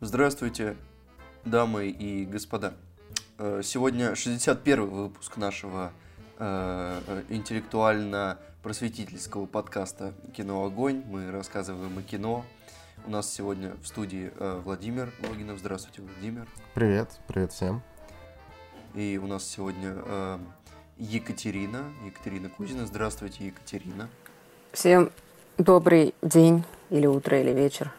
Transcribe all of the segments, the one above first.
Здравствуйте, дамы и господа. Э, сегодня 61 выпуск нашего э, э, интеллектуально-просветительского подкаста «Кино Огонь». Мы рассказываем о кино. У нас сегодня в студии Владимир Логинов. Здравствуйте, Владимир. Привет, привет всем. И у нас сегодня Екатерина, Екатерина Кузина. Здравствуйте, Екатерина. Всем добрый день или утро, или вечер.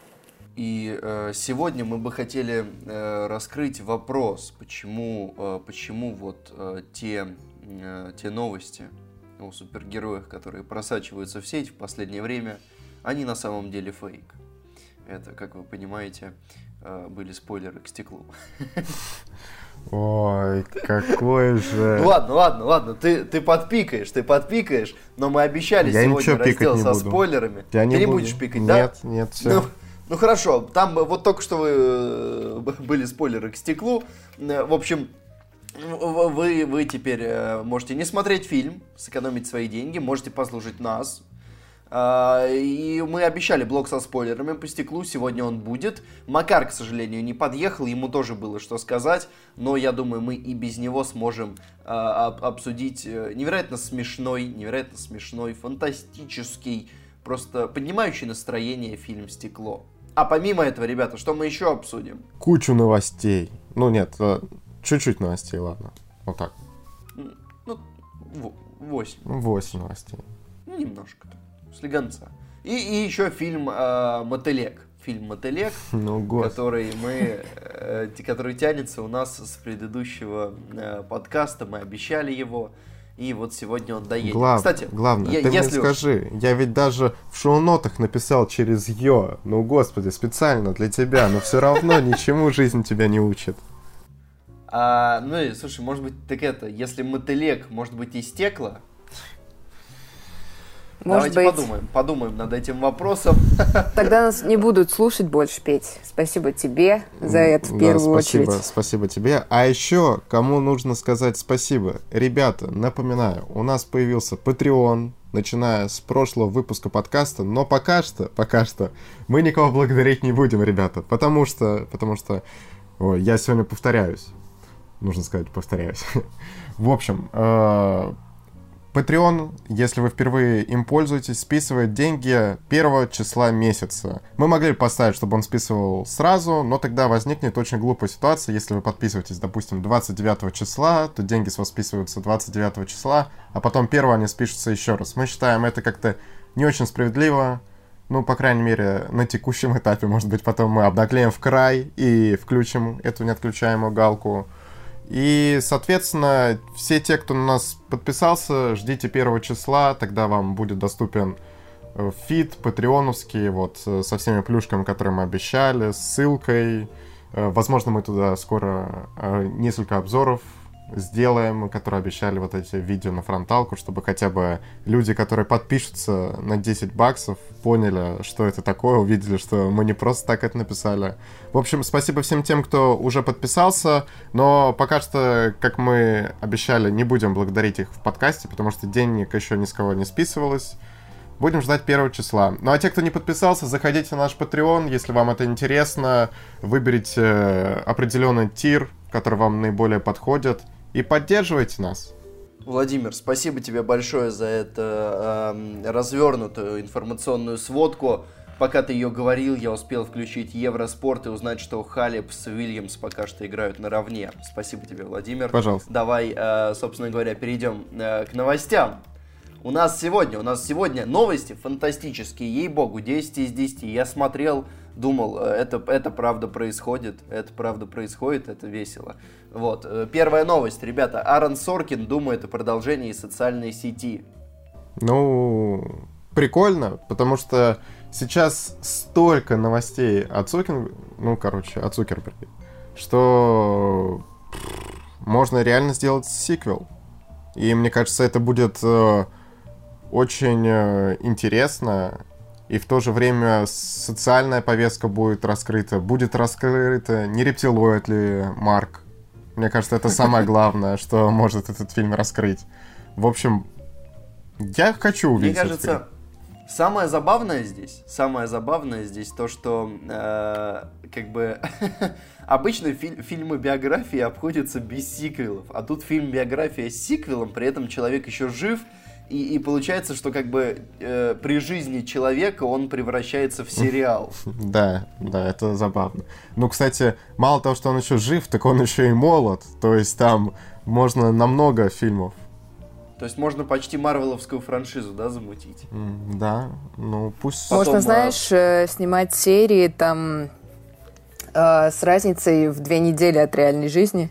И э, сегодня мы бы хотели э, раскрыть вопрос, почему, э, почему вот э, те, э, те новости о супергероях, которые просачиваются в сеть в последнее время, они на самом деле фейк. Это, как вы понимаете, э, были спойлеры к стеклу. Ой, какой же... Ну ладно, ладно, ладно, ты, ты подпикаешь, ты подпикаешь, но мы обещали я сегодня раздел со буду. спойлерами. Я не ты не буду. будешь пикать, нет, да? Нет, нет, все. Ну, ну хорошо, там вот только что вы э, были спойлеры к стеклу. Э, в общем, вы, вы теперь э, можете не смотреть фильм, сэкономить свои деньги, можете послушать нас. А, и мы обещали блок со спойлерами по стеклу, сегодня он будет. Макар, к сожалению, не подъехал, ему тоже было что сказать, но я думаю, мы и без него сможем а, обсудить невероятно смешной, невероятно смешной, фантастический, просто поднимающий настроение фильм «Стекло». А помимо этого, ребята, что мы еще обсудим? Кучу новостей. Ну нет, э, чуть-чуть новостей, ладно. Вот так. Ну, восемь. Ну, восемь новостей. Ну, немножко. Слегонца. И, и еще фильм э, «Мотылек». Фильм «Мотылек», ну, который мы, э, который тянется у нас с предыдущего э, подкаста. Мы обещали его. И вот сегодня он доедет. Глав... Кстати, главное, я, ты если мне скажи, я ведь даже в шоу-нотах написал через «ё». Ну, господи, специально для тебя, но все равно ничему жизнь тебя не учит. А, ну, и, слушай, может быть, так это, если мотылек, может быть, и стекло, может Давайте быть. подумаем, подумаем над этим вопросом. Тогда нас не будут слушать больше, Петь. Спасибо тебе за это в да, первую спасибо, очередь. Спасибо тебе. А еще, кому нужно сказать спасибо? Ребята, напоминаю, у нас появился Patreon, начиная с прошлого выпуска подкаста, но пока что, пока что, мы никого благодарить не будем, ребята, потому что, потому что, ой, я сегодня повторяюсь, нужно сказать, повторяюсь. В общем, э, Patreon, если вы впервые им пользуетесь, списывает деньги первого числа месяца. Мы могли поставить, чтобы он списывал сразу, но тогда возникнет очень глупая ситуация. Если вы подписываетесь, допустим, 29 числа, то деньги с вас списываются 29 числа, а потом 1 они спишутся еще раз. Мы считаем это как-то не очень справедливо. Ну, по крайней мере, на текущем этапе, может быть, потом мы обнаглеем в край и включим эту неотключаемую галку. И, соответственно, все те, кто на нас подписался, ждите первого числа, тогда вам будет доступен э, фит патреоновский, вот, э, со всеми плюшками, которые мы обещали, с ссылкой. Э, возможно, мы туда скоро несколько обзоров сделаем, которые обещали вот эти видео на фронталку, чтобы хотя бы люди, которые подпишутся на 10 баксов, поняли, что это такое, увидели, что мы не просто так это написали. В общем, спасибо всем тем, кто уже подписался, но пока что, как мы обещали, не будем благодарить их в подкасте, потому что денег еще ни с кого не списывалось. Будем ждать первого числа. Ну а те, кто не подписался, заходите на наш Patreon, если вам это интересно, выберите э, определенный тир, который вам наиболее подходит – и поддерживайте нас. Владимир, спасибо тебе большое за эту э, развернутую информационную сводку. Пока ты ее говорил, я успел включить Евроспорт и узнать, что Халепс и Уильямс пока что играют наравне. Спасибо тебе, Владимир. Пожалуйста. Давай, э, собственно говоря, перейдем э, к новостям. У нас сегодня, у нас сегодня новости фантастические, ей-богу, 10 из 10. Я смотрел, думал, э, это, это правда происходит, это правда происходит, это весело. Вот, э, первая новость, ребята, Аарон Соркин думает о продолжении социальной сети. Ну, прикольно, потому что сейчас столько новостей от Цукин, ну, короче, от Цукерберга, что можно реально сделать сиквел. И мне кажется, это будет э, очень интересно, и в то же время социальная повестка будет раскрыта. Будет раскрыта, не рептилоид ли Марк. Мне кажется, это самое главное, что может этот фильм раскрыть. В общем, я хочу увидеть Мне кажется, Самое забавное здесь, самое забавное здесь то, что э, как бы обычно фи- фильмы биографии обходятся без сиквелов, а тут фильм биография с сиквелом, при этом человек еще жив, и, и получается, что как бы э, при жизни человека он превращается в сериал. Да, да, это забавно. Ну, кстати, мало того, что он еще жив, так он еще и молод. То есть там можно на много фильмов. То есть можно почти марвеловскую франшизу, да, замутить? Да, ну пусть... Потом, Можно, а- знаешь, э, снимать серии там э, с разницей в две недели от реальной жизни.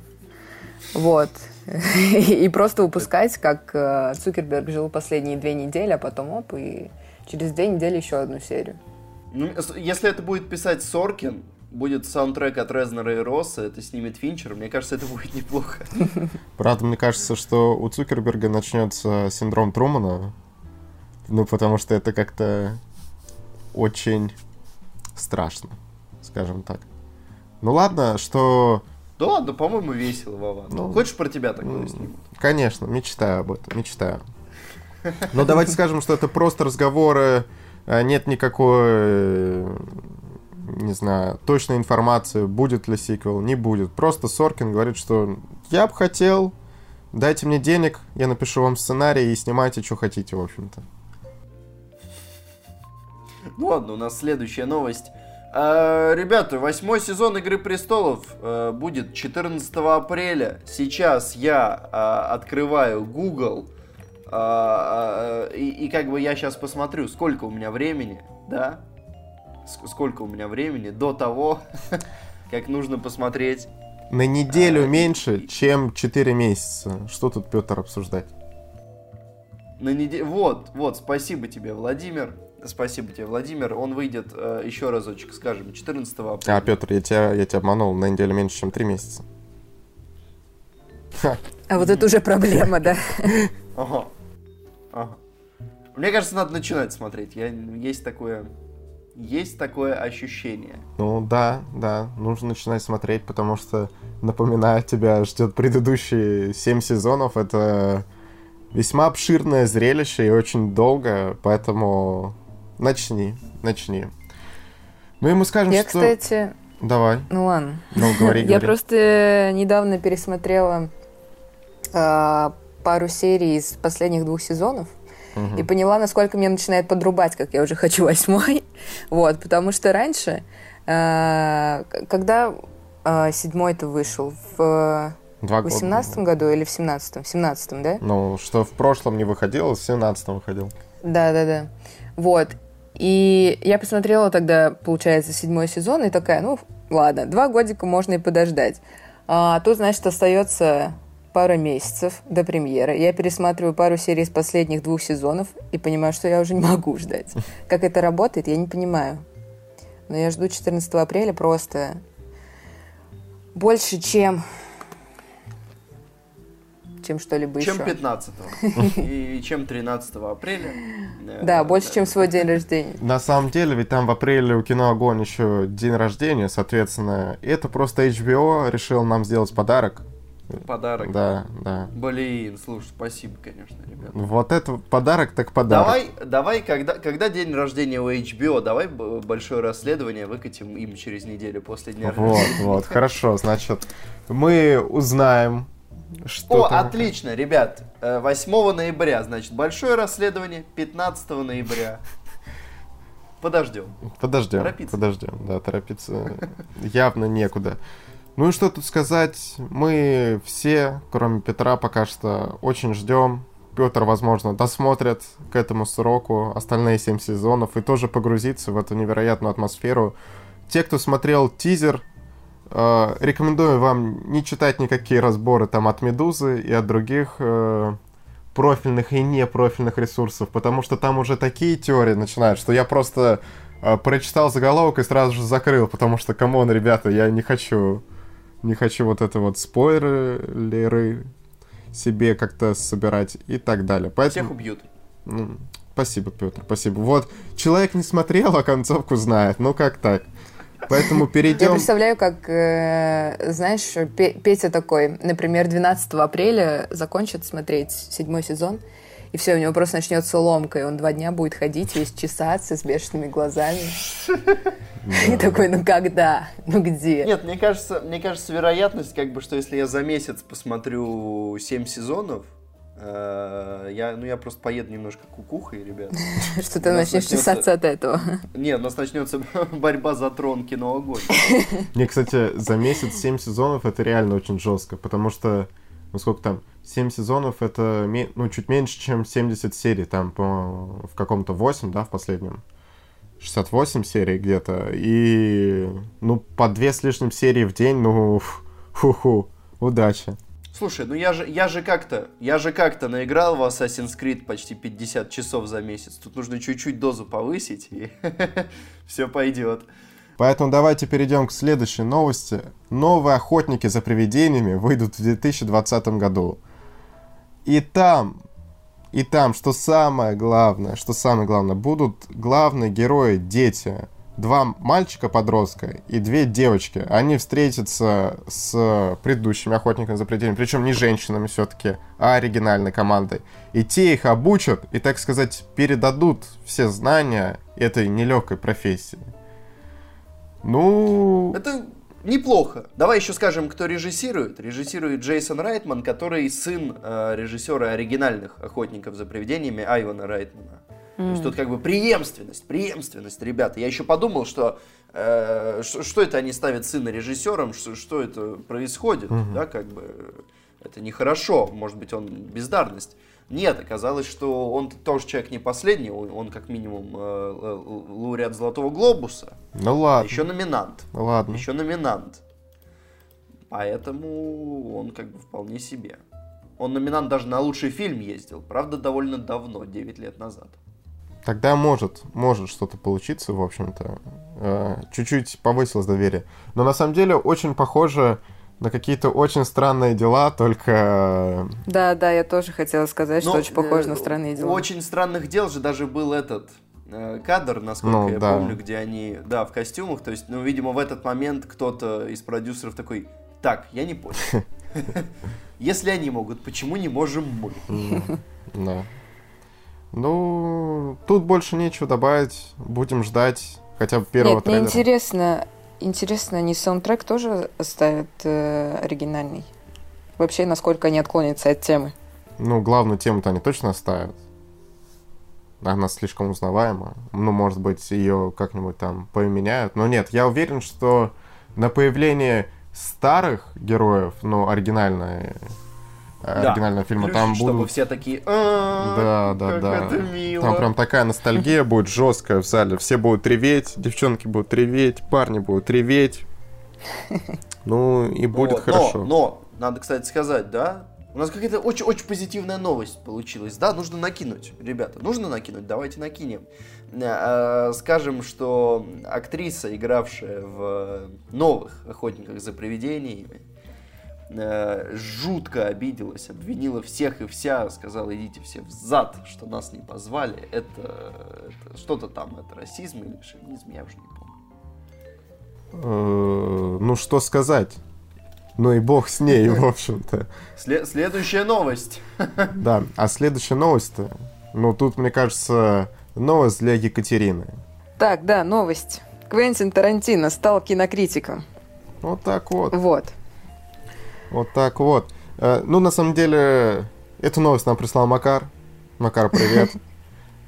Вот. И просто выпускать, как э, Цукерберг жил последние две недели, а потом оп, и через две недели еще одну серию. Ну, если это будет писать Соркин, будет саундтрек от Резнера и Росса, это снимет Финчер, мне кажется, это будет неплохо. Правда, мне кажется, что у Цукерберга начнется синдром Трумана. Ну, потому что это как-то очень страшно, скажем так. Ну ладно, что Да ладно, по-моему, весело, Вова. Ну, Хочешь про тебя такое снимут? Конечно, мечтаю об этом, мечтаю. Но давайте скажем, что это просто разговоры, а, нет никакой, не знаю, точной информации, будет ли сиквел, не будет. Просто Соркин говорит, что я бы хотел, дайте мне денег, я напишу вам сценарий и снимайте, что хотите, в общем-то. Ну ладно, у нас следующая новость. А, ребята, восьмой сезон Игры Престолов э, будет 14 апреля. Сейчас я а, открываю Google а, а, и, и как бы я сейчас посмотрю, сколько у меня времени, да? Ск- сколько у меня времени до того, как нужно посмотреть. На неделю А, меньше, чем 4 месяца. Что тут, Петр, обсуждать? На неде... Вот, вот, спасибо тебе, Владимир. Спасибо тебе, Владимир. Он выйдет э, еще разочек, скажем, 14 апреля. А, Петр, я тебя, я тебя обманул, на неделю меньше, чем 3 месяца. А вот это уже проблема, да? Ага. Ага. Мне кажется, надо начинать смотреть. Я... Есть такое... Есть такое ощущение. Ну да, да, нужно начинать смотреть, потому что, напоминаю, тебя ждет предыдущие 7 сезонов. Это весьма обширное зрелище и очень долго, поэтому начни, начни. Ну и мы скажем, Я, что... кстати, Давай, ну ладно. ну говори, Я говори. просто недавно пересмотрела а, пару серий из последних двух сезонов Мгм. и поняла, насколько меня начинает подрубать, как я уже хочу восьмой. Вот, потому что раньше, к- когда а, седьмой-то вышел, в Два года. 18 году или в 17-м? В 17 да? Ну, что в прошлом не выходило, в 17 выходил. Да, да, да. Вот. И я посмотрела тогда, получается, седьмой сезон, и такая, ну, ладно, два годика можно и подождать. А тут, значит, остается пара месяцев до премьеры. Я пересматриваю пару серий из последних двух сезонов и понимаю, что я уже не могу ждать. Как это работает, я не понимаю. Но я жду 14 апреля просто больше, чем чем что-либо Чем еще. 15 и чем 13 апреля. Э, Да, больше, чем свой день рождения. На самом деле, ведь там в апреле у кино Огонь еще день рождения, соответственно, это просто HBO решил нам сделать подарок. Подарок. Да, да. Блин, слушай, спасибо, конечно, ребята. Вот это подарок так подарок. Давай, давай, когда, когда день рождения у HBO, давай большое расследование выкатим им через неделю после дня Вот, рождения. вот, хорошо, значит, мы узнаем, что О, там- отлично, ребят. Э, 8 ноября, значит, большое расследование, 15 ноября. Подождем. Подождем, Торопиться. подождем, да, торопиться явно некуда. Ну и что тут сказать, мы все, кроме Петра, пока что очень ждем. Петр, возможно, досмотрит к этому сроку остальные 7 сезонов и тоже погрузится в эту невероятную атмосферу. Те, кто смотрел тизер, э, рекомендую вам не читать никакие разборы там от Медузы и от других э, профильных и непрофильных ресурсов, потому что там уже такие теории начинают, что я просто э, прочитал заголовок и сразу же закрыл, потому что, come on, ребята, я не хочу, не хочу вот это вот спойлеры себе как-то собирать и так далее. Всех Поэтому, убьют. ну, спасибо, Петр, спасибо. Вот, человек не смотрел, а концовку знает, ну как так? Поэтому Я перейдем... представляю, как, э, знаешь, Пе- Петя такой, например, 12 апреля закончит смотреть седьмой сезон и все, у него просто начнется ломка, и он два дня будет ходить весь чесаться с бешеными глазами. И такой, ну когда? Ну где? Нет, мне кажется, мне кажется, вероятность, как бы, что если я за месяц посмотрю 7 сезонов, я, ну, я просто поеду немножко кукухой, ребят. Что ты начнешь чесаться от этого. Нет, у нас начнется борьба за трон кино огонь. Не, кстати, за месяц 7 сезонов это реально очень жестко, потому что, ну сколько там, 7 сезонов это, ну, чуть меньше, чем 70 серий, там, по, в каком-то 8, да, в последнем. 68 серий где-то, и, ну, по две с лишним серии в день, ну, фу-ху, удачи. Слушай, ну я же, я же как-то, я же как-то наиграл в Assassin's Creed почти 50 часов за месяц. Тут нужно чуть-чуть дозу повысить, и все пойдет. Поэтому давайте перейдем к следующей новости. Новые охотники за привидениями выйдут в 2020 году. И там и там, что самое главное, что самое главное, будут главные герои дети. Два мальчика-подростка и две девочки. Они встретятся с предыдущими охотниками за пределами, причем не женщинами все-таки, а оригинальной командой. И те их обучат и, так сказать, передадут все знания этой нелегкой профессии. Ну... Это неплохо. Давай еще скажем, кто режиссирует. Режиссирует Джейсон Райтман, который сын э, режиссера оригинальных «Охотников за привидениями» Айвана Райтмана. Mm. То есть тут как бы преемственность, преемственность, ребята. Я еще подумал, что э, что, что это они ставят сына режиссером, что, что это происходит, mm-hmm. да, как бы это нехорошо, может быть, он бездарность. Нет, оказалось, что он тоже человек не последний, он как минимум э, э, лауреат Золотого Глобуса. Ну ладно. Еще номинант. Ну ладно. Еще номинант. Поэтому он как бы вполне себе. Он номинант даже на лучший фильм ездил, правда, довольно давно, 9 лет назад. Тогда может, может что-то получиться, в общем-то. Э, чуть-чуть повысилось доверие. Но на самом деле очень похоже на какие-то очень странные дела, только... Да, да, я тоже хотела сказать, Но, что очень похоже э, на странные дела. очень странных дел же даже был этот э, кадр, насколько ну, я да. помню, где они, да, в костюмах. То есть, ну, видимо, в этот момент кто-то из продюсеров такой, так, я не понял. Если они могут, почему не можем мы? Да. Ну, тут больше нечего добавить. Будем ждать хотя бы первого Нет, трейлера. Мне интересно, Интересно, они саундтрек тоже ставят э, оригинальный? Вообще, насколько они отклонятся от темы? Ну, главную тему-то они точно оставят. Она слишком узнаваема. Ну, может быть, ее как-нибудь там поменяют. Но нет, я уверен, что на появление старых героев, ну, оригинальные да. оригинального фильма. Там чтобы будут... все такие, да, да, да. Там прям такая ностальгия будет жесткая в зале. Все будут реветь, девчонки будут реветь, парни будут реветь. Ну и будет хорошо. Но, надо, кстати, сказать, да, у нас какая-то очень-очень позитивная новость получилась. Да, нужно накинуть, ребята, нужно накинуть, давайте накинем. Э, скажем, что актриса, игравшая в новых «Охотниках за привидениями», э, жутко обиделась, обвинила всех и вся, сказала, идите все в зад, что нас не позвали. Это, это что-то там, это расизм или шовинизм, я уже не помню. Э, ну, что сказать? Ну и бог с ней, в общем-то. След- следующая новость. Да, а следующая новость ну тут, мне кажется, новость для Екатерины. Так, да, новость. Квентин Тарантино стал кинокритиком. Вот так вот. Вот. Вот так вот. Э, ну, на самом деле, эту новость нам прислал Макар. Макар, привет.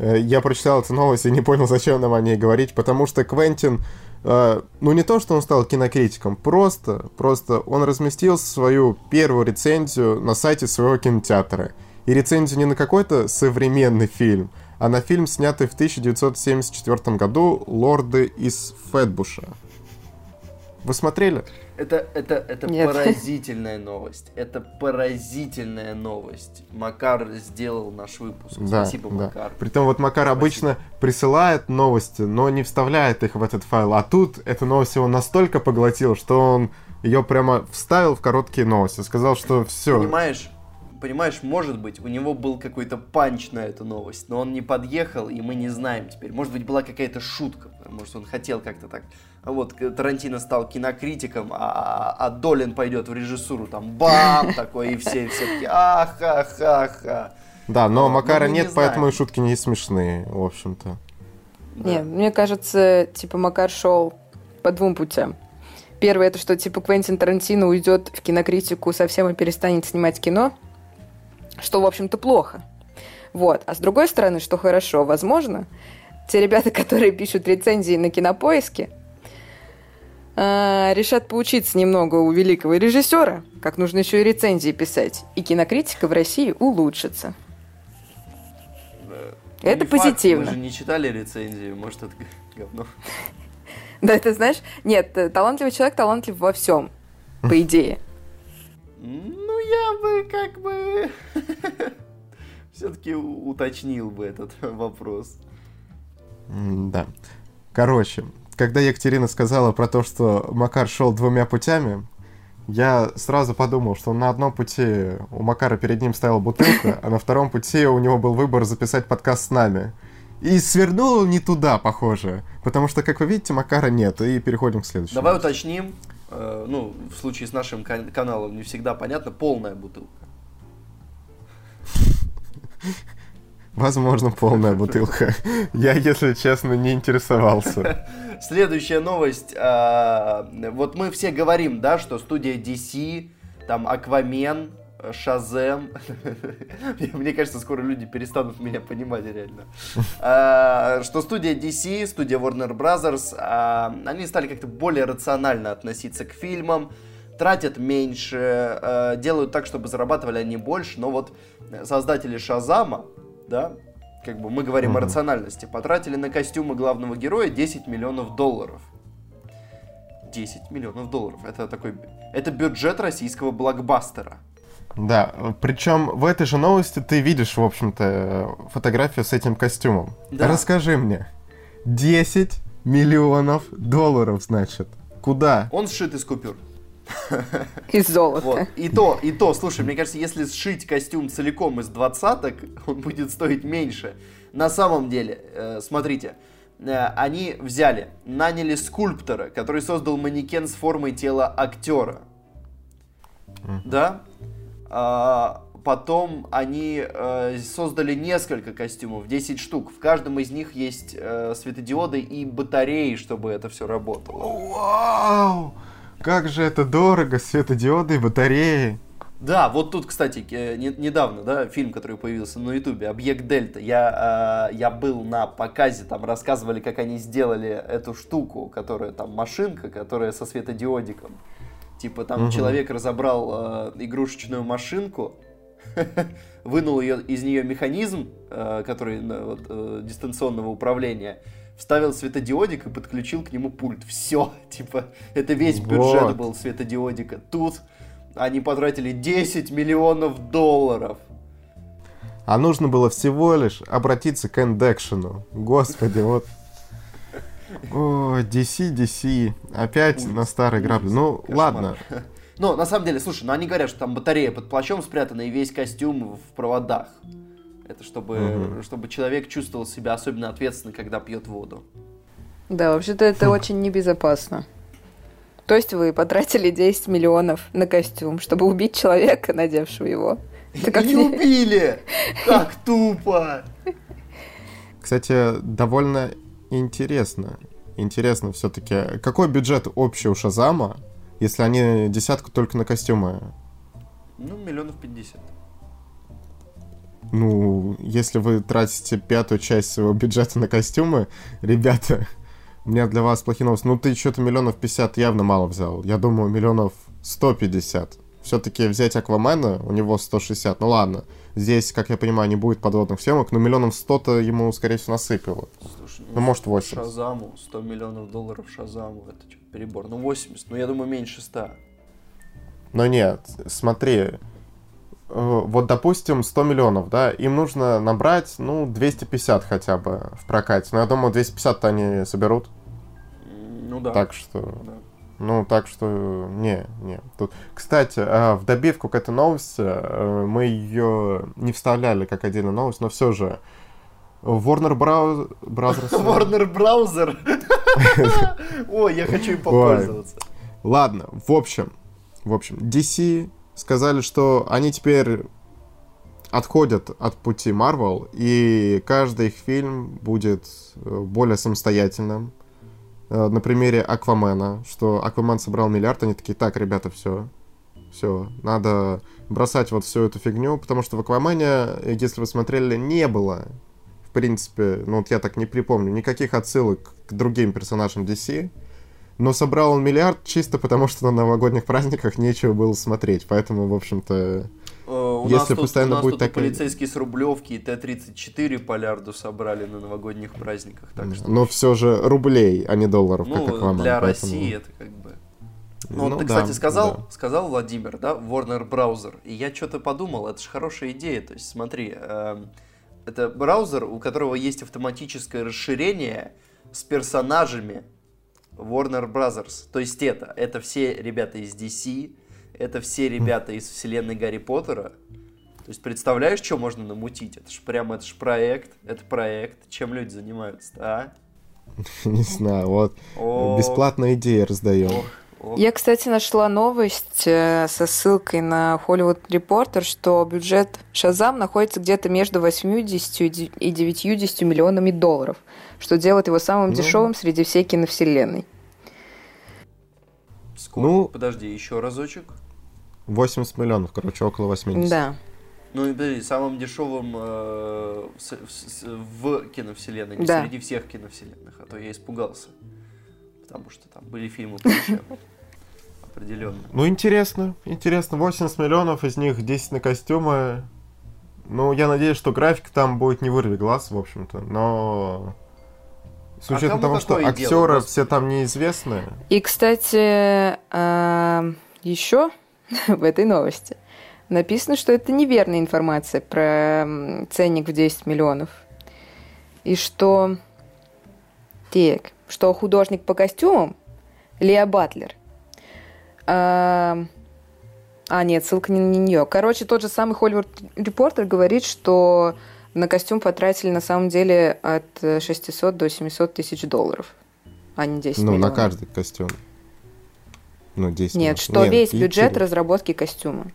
Э, я прочитал эту новость и не понял, зачем нам о ней говорить, потому что Квентин, э, ну не то, что он стал кинокритиком, просто, просто он разместил свою первую рецензию на сайте своего кинотеатра. И рецензию не на какой-то современный фильм, а на фильм, снятый в 1974 году «Лорды из Фетбуша». Вы смотрели? Это, это, это Нет. поразительная новость. Это поразительная новость. Макар сделал наш выпуск. Да, Спасибо, да. Макар. Притом вот Макар Спасибо. обычно присылает новости, но не вставляет их в этот файл. А тут эта новость его настолько поглотила, что он ее прямо вставил в короткие новости. Сказал, что все. Понимаешь? Понимаешь, может быть, у него был какой-то панч на эту новость, но он не подъехал, и мы не знаем теперь. Может быть, была какая-то шутка, может, он хотел как-то так вот Тарантино стал кинокритиком, а, а Долин пойдет в режиссуру, там бам, такой, и все, все такие, ах, ах, ах, ах. Да, но Но Макара не нет, поэтому и шутки не смешные, в общем-то. Да. Нет, мне кажется, типа Макар шел по двум путям. Первое, это что, типа, Квентин Тарантино уйдет в кинокритику совсем и перестанет снимать кино, что, в общем-то, плохо. Вот. А с другой стороны, что хорошо, возможно, те ребята, которые пишут рецензии на кинопоиске, а, решат поучиться немного у великого режиссера, как нужно еще и рецензии писать, и кинокритика в России улучшится. Э, Это не факт, позитивно. Мы же не читали рецензии, может, это говно. Да, ты знаешь, нет, э, талантливый человек талантлив во всем, по идее. Ну, я бы как бы все-таки уточнил бы этот вопрос. Да. Короче, когда Екатерина сказала про то, что Макар шел двумя путями, я сразу подумал, что на одном пути у Макара перед ним стояла бутылка, а на втором пути у него был выбор записать подкаст с нами. И свернул не туда, похоже. Потому что, как вы видите, Макара нет. И переходим к следующему. Давай уточним. э, Ну, в случае с нашим кан- каналом не всегда понятно, полная бутылка. Возможно, полная бутылка. Я, если честно, не интересовался. Следующая новость. а, Вот мы все говорим, да, что студия DC, там Аквамен, Шазем. Мне кажется, скоро люди перестанут меня понимать реально. А, Что студия DC, студия Warner Brothers, а, они стали как-то более рационально относиться к фильмам, тратят меньше, делают так, чтобы зарабатывали они больше. Но вот создатели Шазама, да, как бы мы говорим о Мгм. рациональности, потратили на костюмы главного героя 10 миллионов долларов. 10 миллионов долларов. Это такой... Это бюджет российского блокбастера. Да, причем в этой же новости ты видишь, в общем-то, фотографию с этим костюмом. Да. Расскажи мне. 10 миллионов долларов, значит. Куда? Он сшит из купюр. Из золота. Вот. И то, и то, слушай, мне кажется, если сшить костюм целиком из двадцаток, он будет стоить меньше. На самом деле, э, смотрите, э, они взяли, наняли скульптора, который создал манекен с формой тела актера. Да? А, потом они э, создали несколько костюмов, 10 штук. В каждом из них есть э, светодиоды и батареи, чтобы это все работало. Вау! Как же это дорого, светодиоды батареи. Да, вот тут, кстати, э, не- недавно, да, фильм, который появился на Ютубе, «Объект Дельта», я, э, я был на показе, там рассказывали, как они сделали эту штуку, которая там машинка, которая со светодиодиком. Типа там Мгм. человек разобрал э, игрушечную машинку, вынул ее, из нее механизм, э, который э, вот, э, дистанционного управления, вставил светодиодик и подключил к нему пульт. Все, типа, это весь бюджет Вот. был светодиодика. Тут они потратили 10 миллионов долларов. А нужно было всего лишь обратиться к эндекшену. Господи, вот. О, DC, DC. Опять Ужас, на старой грабли. Ну, кошмар. ладно. Но на самом деле, слушай, ну они говорят, что там батарея под плащом спрятана и весь костюм в проводах. Это чтобы, Мгм. чтобы человек чувствовал себя особенно ответственно, когда пьет воду. Да, вообще-то это очень небезопасно. То есть вы потратили 10 миллионов на костюм, чтобы убить человека, надевшего его. Это как И не- убили! Как тупо! Кстати, довольно интересно. Интересно все-таки, какой бюджет общий у Шазама, если они десятку только на костюмы? Ну, миллионов пятьдесят. Ну, если вы тратите пятую часть своего бюджета на костюмы, ребята, у меня для вас плохие новости. Ну, ты что-то миллионов 50 явно мало взял. Я думаю, миллионов 150. Все-таки взять Аквамена, у него 160. Ну ладно, здесь, как я понимаю, не будет подводных съемок, но миллионов 100-то ему, скорее всего, насыпало. Слушай, Ну, может, 80. Шазаму, 100 миллионов долларов Шазаму, это что, перебор. Ну, 80, ну, я думаю, меньше 100. Но нет, смотри, вот, допустим, 100 миллионов, да, им нужно набрать, ну, 250 хотя бы в прокате. Но я думаю, 250-то они соберут. Ну, да. Так что, Да. ну, так что, не, не. Тут, кстати, э, в добивку к этой новости э, мы ее не вставляли как отдельную новость, но все же Warner Brothers... Warner браузер. Ой, я хочу им попользоваться. Ладно, в общем, в общем, DC сказали, что они теперь отходят от пути Marvel, и каждый их фильм будет э, более самостоятельным. Э, на примере Аквамена, что Аквамен собрал миллиард, они такие, так, ребята, все, все, надо бросать вот всю эту фигню, потому что в Аквамене, если вы смотрели, не было, в принципе, ну вот я так не припомню, никаких отсылок к другим персонажам DC, но собрал он миллиард чисто потому, что на новогодних праздниках нечего было смотреть, поэтому, в общем-то, Э, У Если нас тут, постоянно у нас будет тут так полицейский с Рублевки и Т-34 полярду собрали на новогодних праздниках, так что... но все же рублей, а не долларов, как Ну, для поэтому- России это как бы... Ну, вот Ну ты, да, кстати, сказал, да. сказал Владимир, да, Warner Browser, и я что-то подумал, это же хорошая идея, то есть смотри, эм, это браузер, у которого есть автоматическое расширение с персонажами Warner Brothers, то есть это, это все ребята из DC, это все ребята из вселенной Гарри Поттера, то есть представляешь, что можно намутить? Это же прямо, это же проект, это проект, чем люди занимаются, а? Не знаю, вот. О, бесплатные идеи раздаем. Я, кстати, нашла новость э, со ссылкой на Hollywood Reporter, что бюджет Шазам находится где-то между 80 и 90 миллионами долларов, что делает его самым Ну. дешевым среди всей киновселенной. Сколько? Ну- Подожди, еще разочек. 80 миллионов, короче, около 80. Да. Ну и подожди, самым дешевым э, в, в в киновселенной, не Да. среди всех киновселенных, а то я испугался. Потому что там были фильмы. Определенно. Ну, интересно, интересно. 80 миллионов, из них 10 на костюмы. Ну, я надеюсь, что графика там будет не вырви глаз, в общем-то, но... С А учетом кому того, что дело, актеры господи? все там неизвестные. И, кстати, еще в этой новости написано, что это неверная информация про ценник в 10 миллионов. И что... Так, что художник по костюмам Леа Батлер. А, а, нет, ссылка не на нее. Короче, тот же самый Hollywood Reporter говорит, что на костюм потратили на самом деле от э, 600 до 700 тысяч долларов, а не 10 Ну, на миллионов. каждый костюм. Ну, 10 Нет, миллионов. что Нет, весь и бюджет тебе. разработки костюма.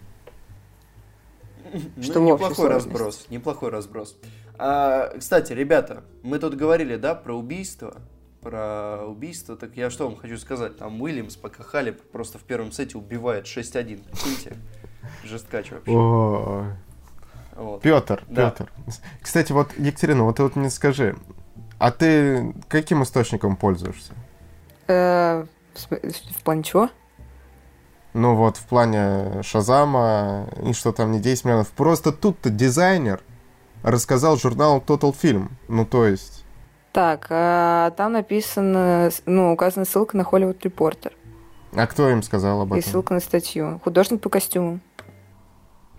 Что ну, общей неплохой разброс, неплохой разброс. А, кстати, ребята, мы тут говорили, да, про убийство, про убийство, так я что вам хочу сказать, там Уильямс, пока Халип просто в первом сете убивает 6-1, прикиньте, жесткач вообще. О, Вот. Петр, Да. Петр. Кстати, вот, Екатерина, вот ты вот мне скажи, а ты каким источником пользуешься? Э, в плане чего? Ну вот, в плане Шазама, и что там не 10 миллионов. Просто тут-то дизайнер рассказал журналу Total Film. Ну, то есть... Так, а там написано, ну, указана ссылка на Hollywood Reporter А кто им сказал об и этом? ссылка на статью. Художник по костюму.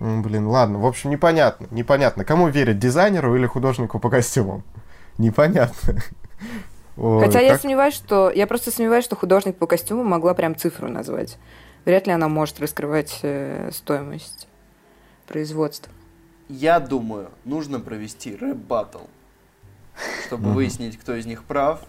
М, Блин, ладно. В общем, непонятно. Непонятно, кому верить, дизайнеру или художнику по костюмам? Непонятно. Ой, Хотя я как- сомневаюсь, что... Я просто сомневаюсь, что художник по костюму могла прям цифру назвать. Вряд ли она может раскрывать э, стоимость производства. Я думаю, нужно провести рэп-баттл, чтобы выяснить, кто из них прав.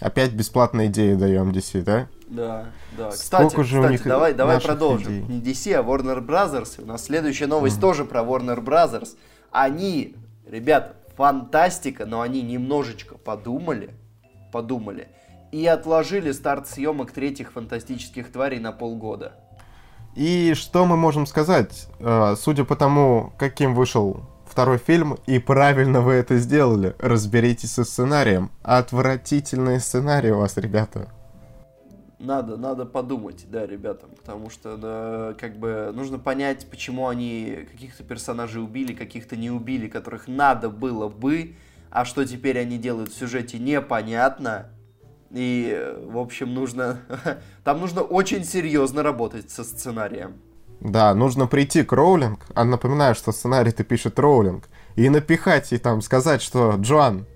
Опять бесплатные идеи даем DC, да? Да, да. Сколько Кстати, же у кстати, них давай, давай продолжим. идей? Не DC, а Warner Brothers. У нас следующая новость тоже про Warner Brothers. Они, ребята, фантастика, но они немножечко подумали, подумали и отложили старт съемок третьих фантастических тварей на полгода. И что мы можем сказать? Э, Судя по тому, каким вышел второй фильм, и правильно вы это сделали, разберитесь со сценарием. Отвратительный сценарий у вас, ребята. Надо, надо подумать, да, ребятам, потому что, да, как бы, нужно понять, почему они каких-то персонажей убили, каких-то не убили, которых надо было бы, а что теперь они делают в сюжете, непонятно. И, э, в общем, нужно... Там нужно очень серьезно работать со сценарием. Да, нужно прийти к Роулинг, а напоминаю, что сценарий-то пишет Роулинг, и напихать ей там, сказать, что «Джоан,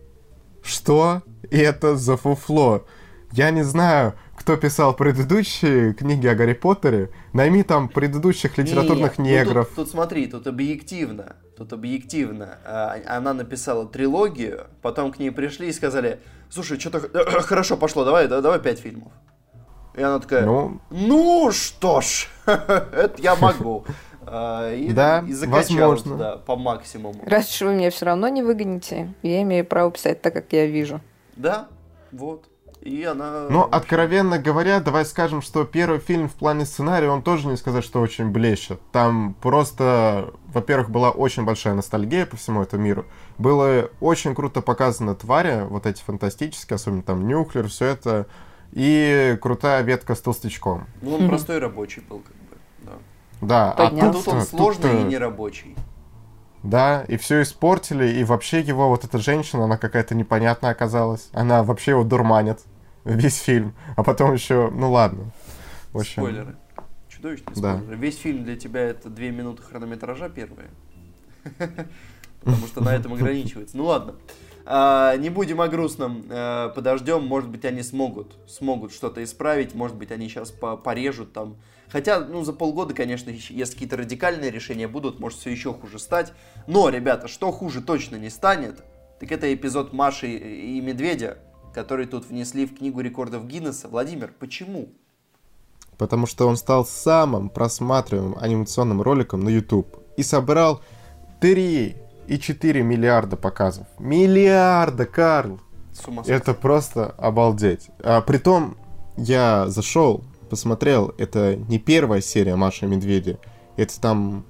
что это за фуфло? Я не знаю, кто писал предыдущие книги о Гарри Поттере, найми там предыдущих литературных ну негров». тут, тут смотри, тут объективно, тут объективно. А, Она написала трилогию, потом к ней пришли и сказали, слушай, что-то хорошо пошло, давай, да- давай пять фильмов. И она такая, Ну, ну что ж, это я могу. а, и, Да, и закачал возможно. туда по максимуму. Раз уж вы меня все равно не выгоните, я имею право писать так, как я вижу. Да, вот. И она... Ну, откровенно говоря, давай скажем, что первый фильм в плане сценария, он тоже не сказать, что очень блещет. Там просто, во-первых, была очень большая ностальгия по всему этому миру. Было очень круто показано твари, вот эти фантастические, особенно там Нюхлер, все это. И крутая ветка с толстячком. Ну, он простой рабочий был, как бы. Да. Да, А Поднялся. тут он тут-то- сложный и тут-то- нерабочий. Да, и все испортили, и вообще его вот эта женщина, она какая-то непонятная оказалась. Она вообще его дурманит весь фильм. А потом еще, ну ладно. В общем, Спойлеры. Чудовищные Да. спойлеры. Весь фильм для тебя это две минуты хронометража первые. Потому что на этом ограничивается. Ну ладно. А, не будем о грустном. А, подождем. Может быть, они смогут. Смогут что-то исправить. Может быть, они сейчас порежут там. Хотя, ну, за полгода, конечно, если какие-то радикальные решения будут, может все еще хуже стать. Но, ребята, что хуже точно не станет, так это эпизод Маши и Медведя, который тут внесли в книгу рекордов Гиннесса. Владимир, почему? Потому что он стал самым просматриваемым анимационным роликом на YouTube. И собрал 3,4 миллиарда показов. Миллиарда, Карл! Это просто обалдеть. А, притом, я зашел, посмотрел, это не первая серия Маши и Медведя. Это там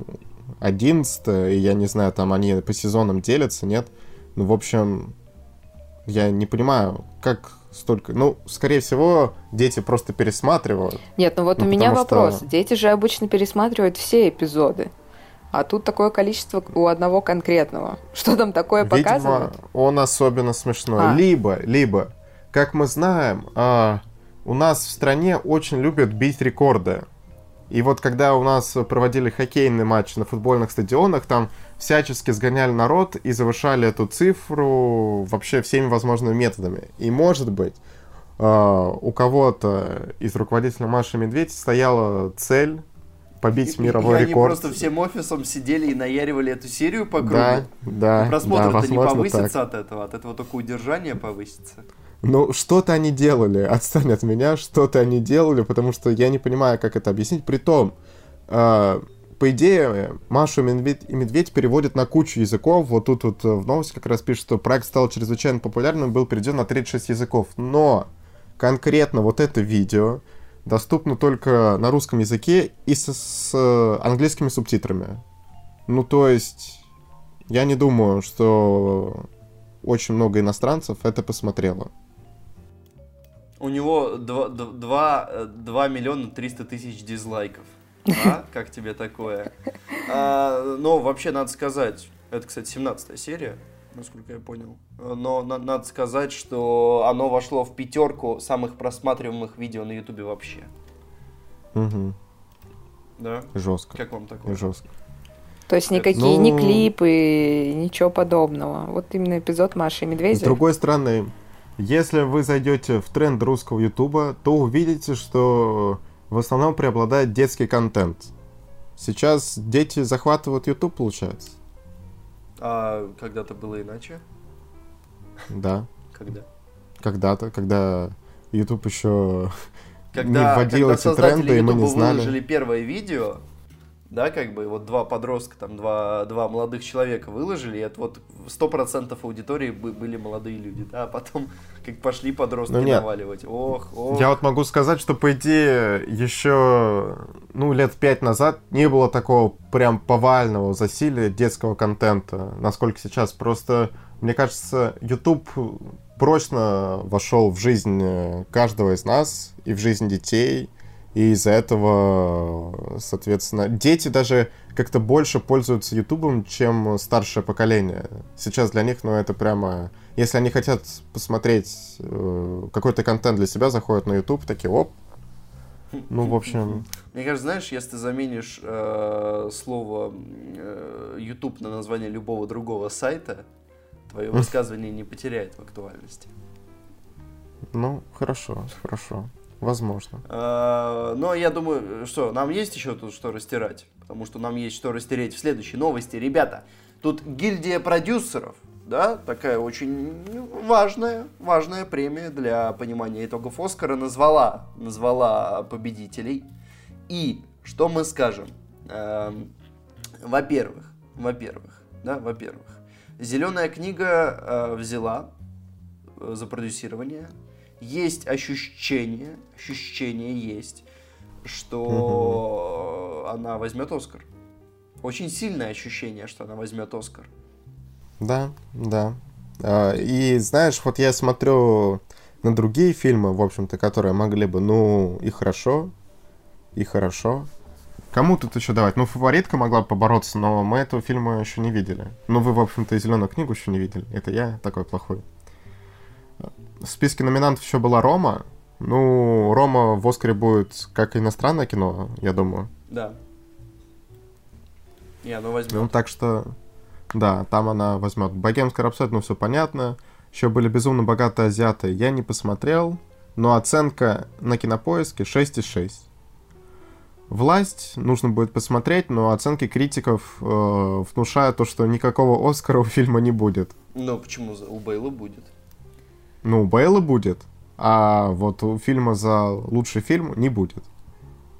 11 и я не знаю, там они по сезонам делятся, нет? Ну, в общем, я не понимаю, как столько... Ну, скорее всего, дети просто пересматривают. Нет, ну вот Ну, у меня потому что- вопрос. Дети же обычно пересматривают все эпизоды. А тут такое количество у одного конкретного. Что там такое Видимо, показывают? он особенно смешной. А. Либо, либо, как мы знаем, а, у нас в стране очень любят бить рекорды. И вот когда у нас проводили хоккейный матч на футбольных стадионах, там всячески сгоняли народ и завышали эту цифру вообще всеми возможными методами. И может быть, а, у кого-то из руководителя Маши Медведь стояла цель побить И- мировой и они рекорд. просто всем офисом сидели и наяривали эту серию по кругу. Да, да, И да, просмотр-то не повысится так. от этого, от этого только удержание повысится. Ну, что-то они делали, отстань от меня, что-то они делали, потому что я не понимаю, как это объяснить. Притом, э, по идее, Машу Медведь, и Медведь переводят на кучу языков. Вот тут вот э, в новости как раз пишут, что проект стал чрезвычайно популярным, был переведен на 36 языков. Но конкретно вот это видео доступно только на русском языке и с, с, э, английскими субтитрами. Ну, то есть, я не думаю, что очень много иностранцев это посмотрело. У него 2, 2, 2 миллиона 300 тысяч дизлайков. А? Как тебе такое? А, но вообще надо сказать, это, кстати, 17 серия, насколько я понял. Но на- надо сказать, что оно вошло в пятерку самых просматриваемых видео на Ютубе вообще. Угу. Да? Жестко. Как вам такое? Жестко. То есть никакие ни Ну- клипы, ничего подобного. Вот именно эпизод Маши и С Медведя. другой стороны, если вы зайдете в тренд русского ютуба, то увидите, что в основном преобладает детский контент. Сейчас дети захватывают YouTube, получается. А когда-то было иначе? Да. Когда? Когда-то, когда YouTube еще Когда, не вводил когда эти тренды, и мы не знали. выложили первое видео, да, как бы, вот два подростка, там, два, два молодых человека выложили, и это вот 100% аудитории бы- были молодые люди, да, а потом, как пошли подростки Ну, нет. наваливать, ох, ох. Я вот могу сказать, что, по идее, еще, ну, лет пять назад не было такого прям повального засилия детского контента, насколько сейчас. Просто, мне кажется, YouTube прочно вошел в жизнь э, каждого из нас и в жизнь детей, и из-за этого, соответственно, дети даже как-то больше пользуются Ютубом, чем старшее поколение. Сейчас для них, ну, это прямо... Если они хотят посмотреть э, какой-то контент для себя, заходят на YouTube, такие, оп. Ну, в общем, Мне кажется, знаешь, если ты заменишь э, слово э, YouTube на название любого другого сайта, твое высказывание не потеряет в актуальности. ну, хорошо, хорошо. Возможно. А, Но я думаю, что нам есть еще тут что растирать, потому что нам есть что растереть в следующей новости. Ребята, тут гильдия продюсеров, да, такая очень важная, важная премия для понимания итогов Оскара назвала, назвала победителей. И что мы скажем? Эм, Во-первых, во-первых, да, во-первых, Зеленая книга э, взяла э, за продюсирование. Есть ощущение, ощущение есть, что угу. она возьмет Оскар. Очень сильное ощущение, что она возьмет Оскар. Да, да. А, и знаешь, вот я смотрю на другие фильмы, в общем-то, которые могли бы, ну, и хорошо, и хорошо. Кому тут еще давать? Ну, фаворитка могла бы побороться, но мы этого фильма еще не видели. Ну, вы, в общем-то, и зеленую книгу еще не видели. Это я такой плохой. В списке номинантов еще была Рома. Ну, Рома в Оскаре будет как иностранное кино, я думаю. Да. И оно возьмет. Ну, так что, да, там она возьмет. Богемская рапсодия, ну, все понятно. Еще были безумно богатые азиаты. Я не посмотрел, но оценка на кинопоиске 6,6. Власть нужно будет посмотреть, но оценки критиков э, внушают то, что никакого Оскара у фильма не будет. Ну, почему? У Бейла будет. Ну, у Бейла будет, а вот у фильма за лучший фильм не будет.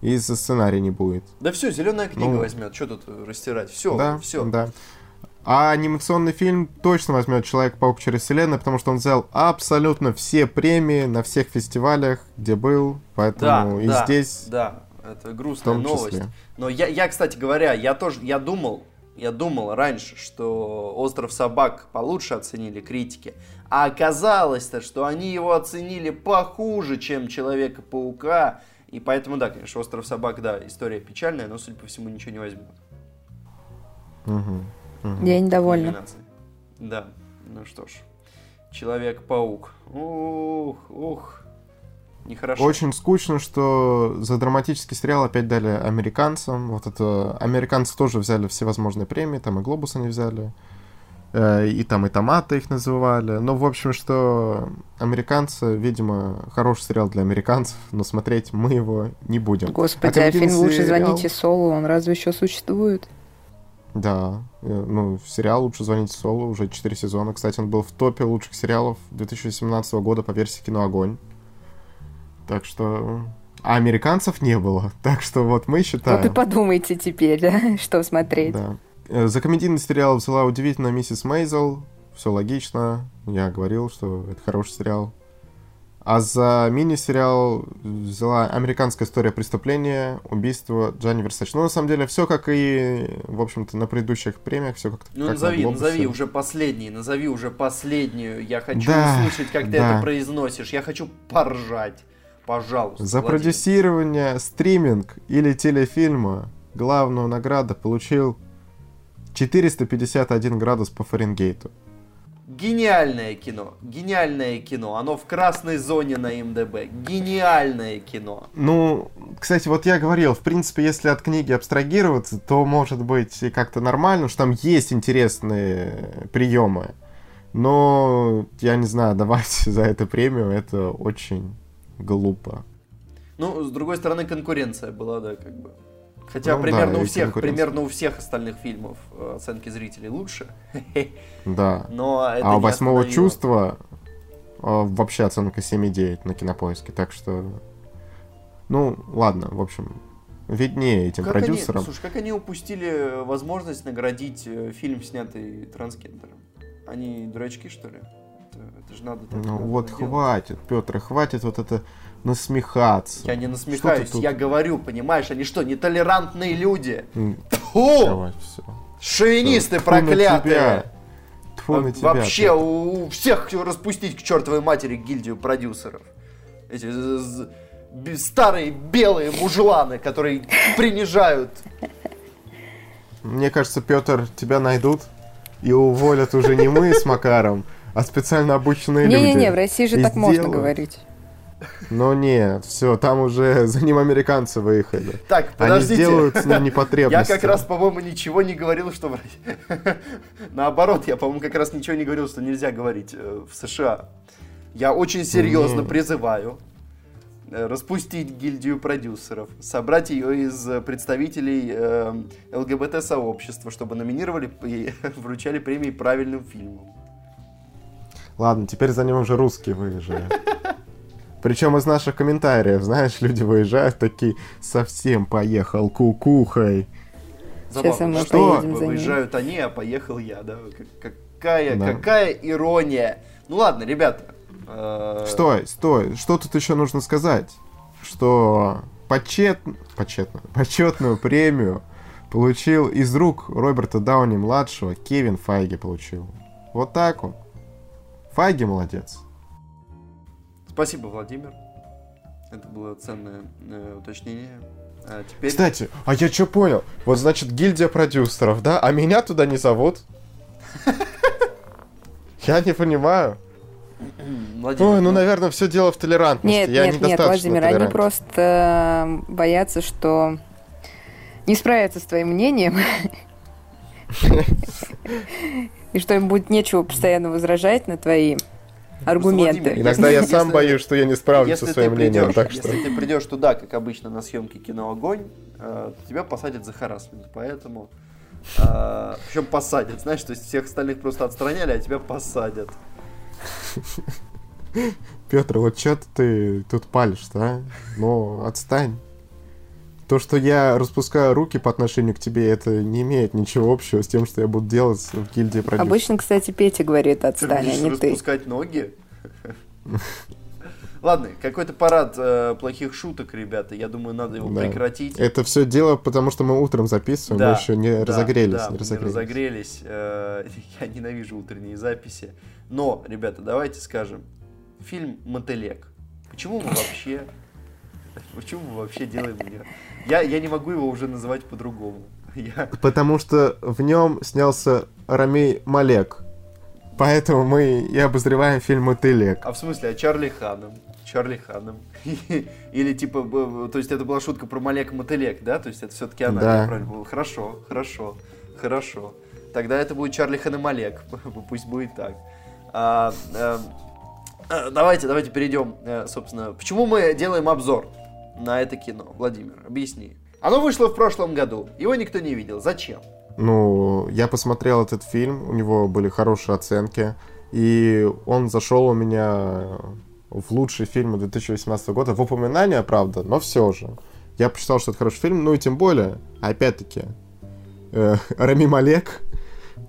И за сценарий не будет. Да все, зеленая книга ну, возьмет. Что тут растирать? Все, да, все. Да. А анимационный фильм точно возьмет Человек-паук через вселенную, потому что он взял абсолютно все премии на всех фестивалях, где был. Поэтому да, и да, здесь. Да, это грустная новость. Но я, я, кстати говоря, я тоже, я думал, я думал раньше, что «Остров собак» получше оценили критики, а оказалось-то, что они его оценили похуже, чем «Человека-паука», и поэтому, да, конечно, «Остров собак», да, история печальная, но, судя по всему, ничего не возьмет. Угу, угу. Я недовольна. Да, ну что ж. Человек-паук. Ух, ух. Нехорошо. Очень скучно, что за драматический сериал опять дали американцам. Вот это американцы тоже взяли всевозможные премии, там и Глобус они взяли. Э, и там и томаты их называли. Ну, в общем, что американцы, видимо, хороший сериал для американцев, но смотреть мы его не будем. Господи, а, а фильм «Лучше сериал... звоните Солу», он разве еще существует? Да, э, ну, сериал «Лучше звоните Солу» уже 4 сезона. Кстати, он был в топе лучших сериалов 2017 года по версии «Кино Огонь». Так что... А американцев не было. Так что вот мы считаем... Вот и подумайте теперь, да, что смотреть. Да. Э, за комедийный сериал взяла удивительно миссис Мейзел. Все логично. Я говорил, что это хороший сериал. А за мини-сериал взяла «Американская история преступления. Убийство Джанни Версач». Ну, на самом деле, все как и, в общем-то, на предыдущих премиях, все как Ну, как назови, назови уже последний, назови уже последнюю. Я хочу да, услышать, как ты да. это произносишь. Я хочу поржать. Пожалуйста. За Владимир. продюсирование, стриминг или телефильма главную награду получил 451 градус по Фаренгейту. Гениальное кино. Гениальное кино. Оно в красной зоне на МДБ. Гениальное кино. Ну, кстати, вот я говорил, в принципе, если от книги абстрагироваться, то может быть и как-то нормально, что там есть интересные приемы. Но, я не знаю, давать за это премию, это очень глупо. Ну, с другой стороны, конкуренция была, да, как бы. Хотя ну, примерно да, у всех, примерно у всех остальных фильмов э, оценки зрителей лучше. Да. Но а у восьмого чувства э, вообще оценка 7,9 на кинопоиске, так что. Ну, ладно, в общем, виднее этим как продюсерам. Они, слушай, как они упустили возможность наградить э, фильм, снятый трансгендером? Они дурачки, что ли? Это, это же надо так Ну вот делать. хватит, Петр, хватит вот это насмехаться. Я не насмехаюсь, я говорю, понимаешь, они что, нетолерантные люди? Фу! Давай, все. Шовинисты Тьфу проклятые! Тьфу на тебя, Вообще, у, у всех распустить к чертовой матери гильдию продюсеров. Эти старые белые мужланы, которые принижают. Мне кажется, Петр, тебя найдут и уволят уже не мы с Макаром, а специально обученные люди. Не-не-не, в России же так можно говорить. Но нет, все, там уже за ним американцы выехали. Так, подождите. Они сделают с ним непотребности. Я как раз, по-моему, ничего не говорил, что... Наоборот, я, по-моему, как раз ничего не говорил, что нельзя говорить э, в США. Я очень серьезно призываю э, распустить гильдию продюсеров, собрать ее из представителей э, ЛГБТ-сообщества, чтобы номинировали и вручали премии правильным фильмам. Ладно, теперь за ним уже русские выезжали. Причем из наших комментариев, знаешь, люди выезжают такие, совсем поехал кукухой. Забавно. мы Что? Выезжают они, а поехал я, да? Как- Какая, Да. какая ирония. Ну ладно, ребята. э, Стой, стой, что тут еще нужно сказать? Что почет... почетную, почетную премию получил из рук Роберта Дауни-младшего Кевин Файги получил. Вот так вот. Файги молодец. Спасибо, Владимир. Это было ценное э, уточнение. А теперь... Кстати, а я что понял? Вот значит гильдия продюсеров, да? А меня туда не зовут? Я не понимаю. Владимир, Ой, ну, наверное, все дело в толерантности. Нет, я нет, нет, Владимир, они толерантен. просто э, боятся, что не справятся с твоим мнением. И что им будет нечего постоянно возражать на твои аргументы. Владимир, Иногда я Если- сам боюсь, что я не справлюсь если со своим мнением, придешь, так что... если ты придешь туда, как обычно, на съемки кино Огонь, э, тебя посадят за харасмент. Поэтому. причем посадят, знаешь, то есть всех остальных просто отстраняли, а тебя посадят. Петр, вот что ты тут палишь-то, а? Ну, отстань. То, что я распускаю руки по отношению к тебе, это не имеет ничего общего с тем, что я буду делать в гильдии продюсеров. Обычно, кстати, Петя говорит Ты отстань, а не ты. распускать ноги? Ладно, какой-то парад э, плохих шуток, ребята. Я думаю, надо его Да. прекратить. Это все дело, потому что мы утром записываем, мы еще не да, разогрелись. да, не разогрелись. разогрелись. Э, Я ненавижу утренние записи. Но, ребята, давайте скажем. Фильм «Мотылек». Почему мы вообще... Почему мы вообще делаем его? Я, я не могу его уже называть по-другому. Я... Потому что в нем снялся Рамей Малек. Поэтому мы и обозреваем фильм «Мотылек». А в смысле, а Чарли Ханом? Чарли Ханом. Или типа, то есть это была шутка про Малек Мотылек, да? То есть это все-таки она, Да. правильно? Хорошо, хорошо, хорошо. Тогда это будет Чарли Хан и Малек. Пусть будет так. А, э, давайте, давайте перейдем, э, собственно. Почему мы делаем обзор на это кино? Владимир, объясни. Оно вышло в прошлом году. Его никто не видел. Зачем? Ну, я посмотрел этот фильм, у него были хорошие оценки, и он зашел у меня в лучшие фильмы 2018 года, в упоминания, правда, но все же. Я посчитал, что это хороший фильм, ну и тем более, опять-таки, э, Рами Малек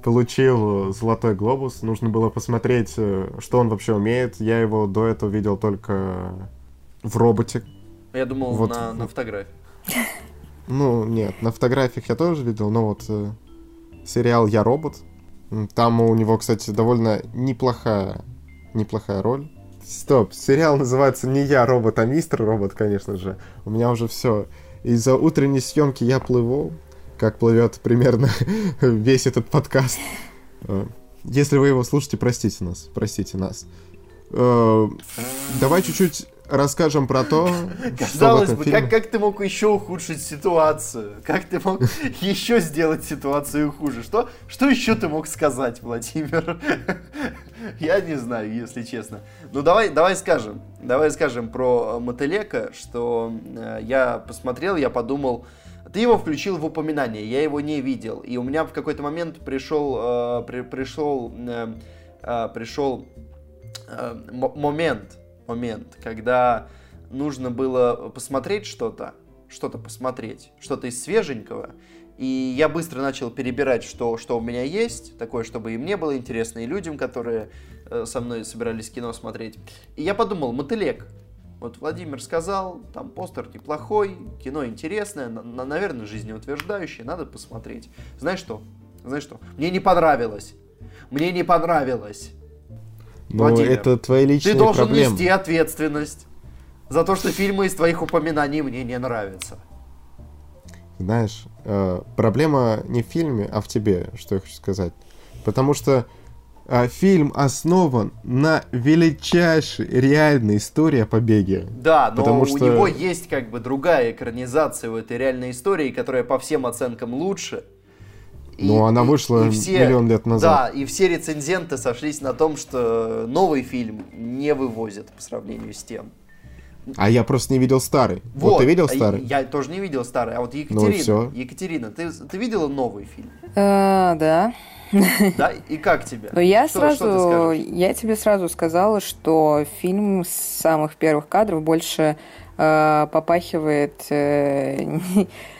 получил Золотой Глобус, нужно было посмотреть, э, что он вообще умеет. Я его до этого видел только в роботе. Я думал Вот. на, на фотографии. Ну, нет, на фотографиях я тоже видел, но вот э, сериал «Я робот», там у него, кстати, довольно неплохая, неплохая роль. Стоп, сериал называется не «Я робот», а «Мистер робот», конечно же. У меня уже все. Из-за утренней съемки я плыву, как плывет примерно весь этот подкаст. Э, Если вы его слушаете, простите нас, простите нас. Э, Давай чуть-чуть расскажем про то, Казалось бы, фильме... как, как ты мог еще ухудшить ситуацию? Как ты мог еще сделать ситуацию хуже? Что, что еще ты мог сказать, Владимир? Я не знаю, если честно. Ну давай, давай скажем, давай скажем про э, Мотылека, что э, я посмотрел, я подумал, ты его включил в упоминание, я его не видел, и у меня в какой-то момент пришел, э, при- пришел, э, э, пришел э, мо- момент, момент, когда нужно было посмотреть что-то, что-то посмотреть, что-то из свеженького, и я быстро начал перебирать, что, что у меня есть, такое, чтобы и мне было интересно, и людям, которые э, со мной собирались кино смотреть. И я подумал, мотылек. Вот Владимир сказал, там постер неплохой, кино интересное, на- на- наверное, жизнеутверждающее, надо посмотреть. Знаешь что? Знаешь что? Мне не понравилось. Мне не понравилось. Ну, Владимир, это твои личные Ты должен проблемы. нести ответственность за то, что фильмы из твоих упоминаний мне не нравятся. Знаешь, э, проблема не в фильме, а в тебе, что я хочу сказать. Потому что э, фильм основан на величайшей реальной истории о побеге. Да, но Потому у что- него есть как бы другая экранизация у этой реальной истории, которая по всем оценкам лучше. Ну, она вышла и миллион лет назад. Да, и все рецензенты сошлись на том, что новый фильм не вывозит по сравнению с тем. А я просто не видел старый. Вот, ты видел а старый? Я тоже не видел старый, а вот Ну Екатерина, всё. Екатерина, ты, ты видела новый фильм? А, да. Да, и как тебе? Но я Что- что ты сразу, скажешь? я тебе сразу сказала, что фильм с самых первых кадров больше э, попахивает э,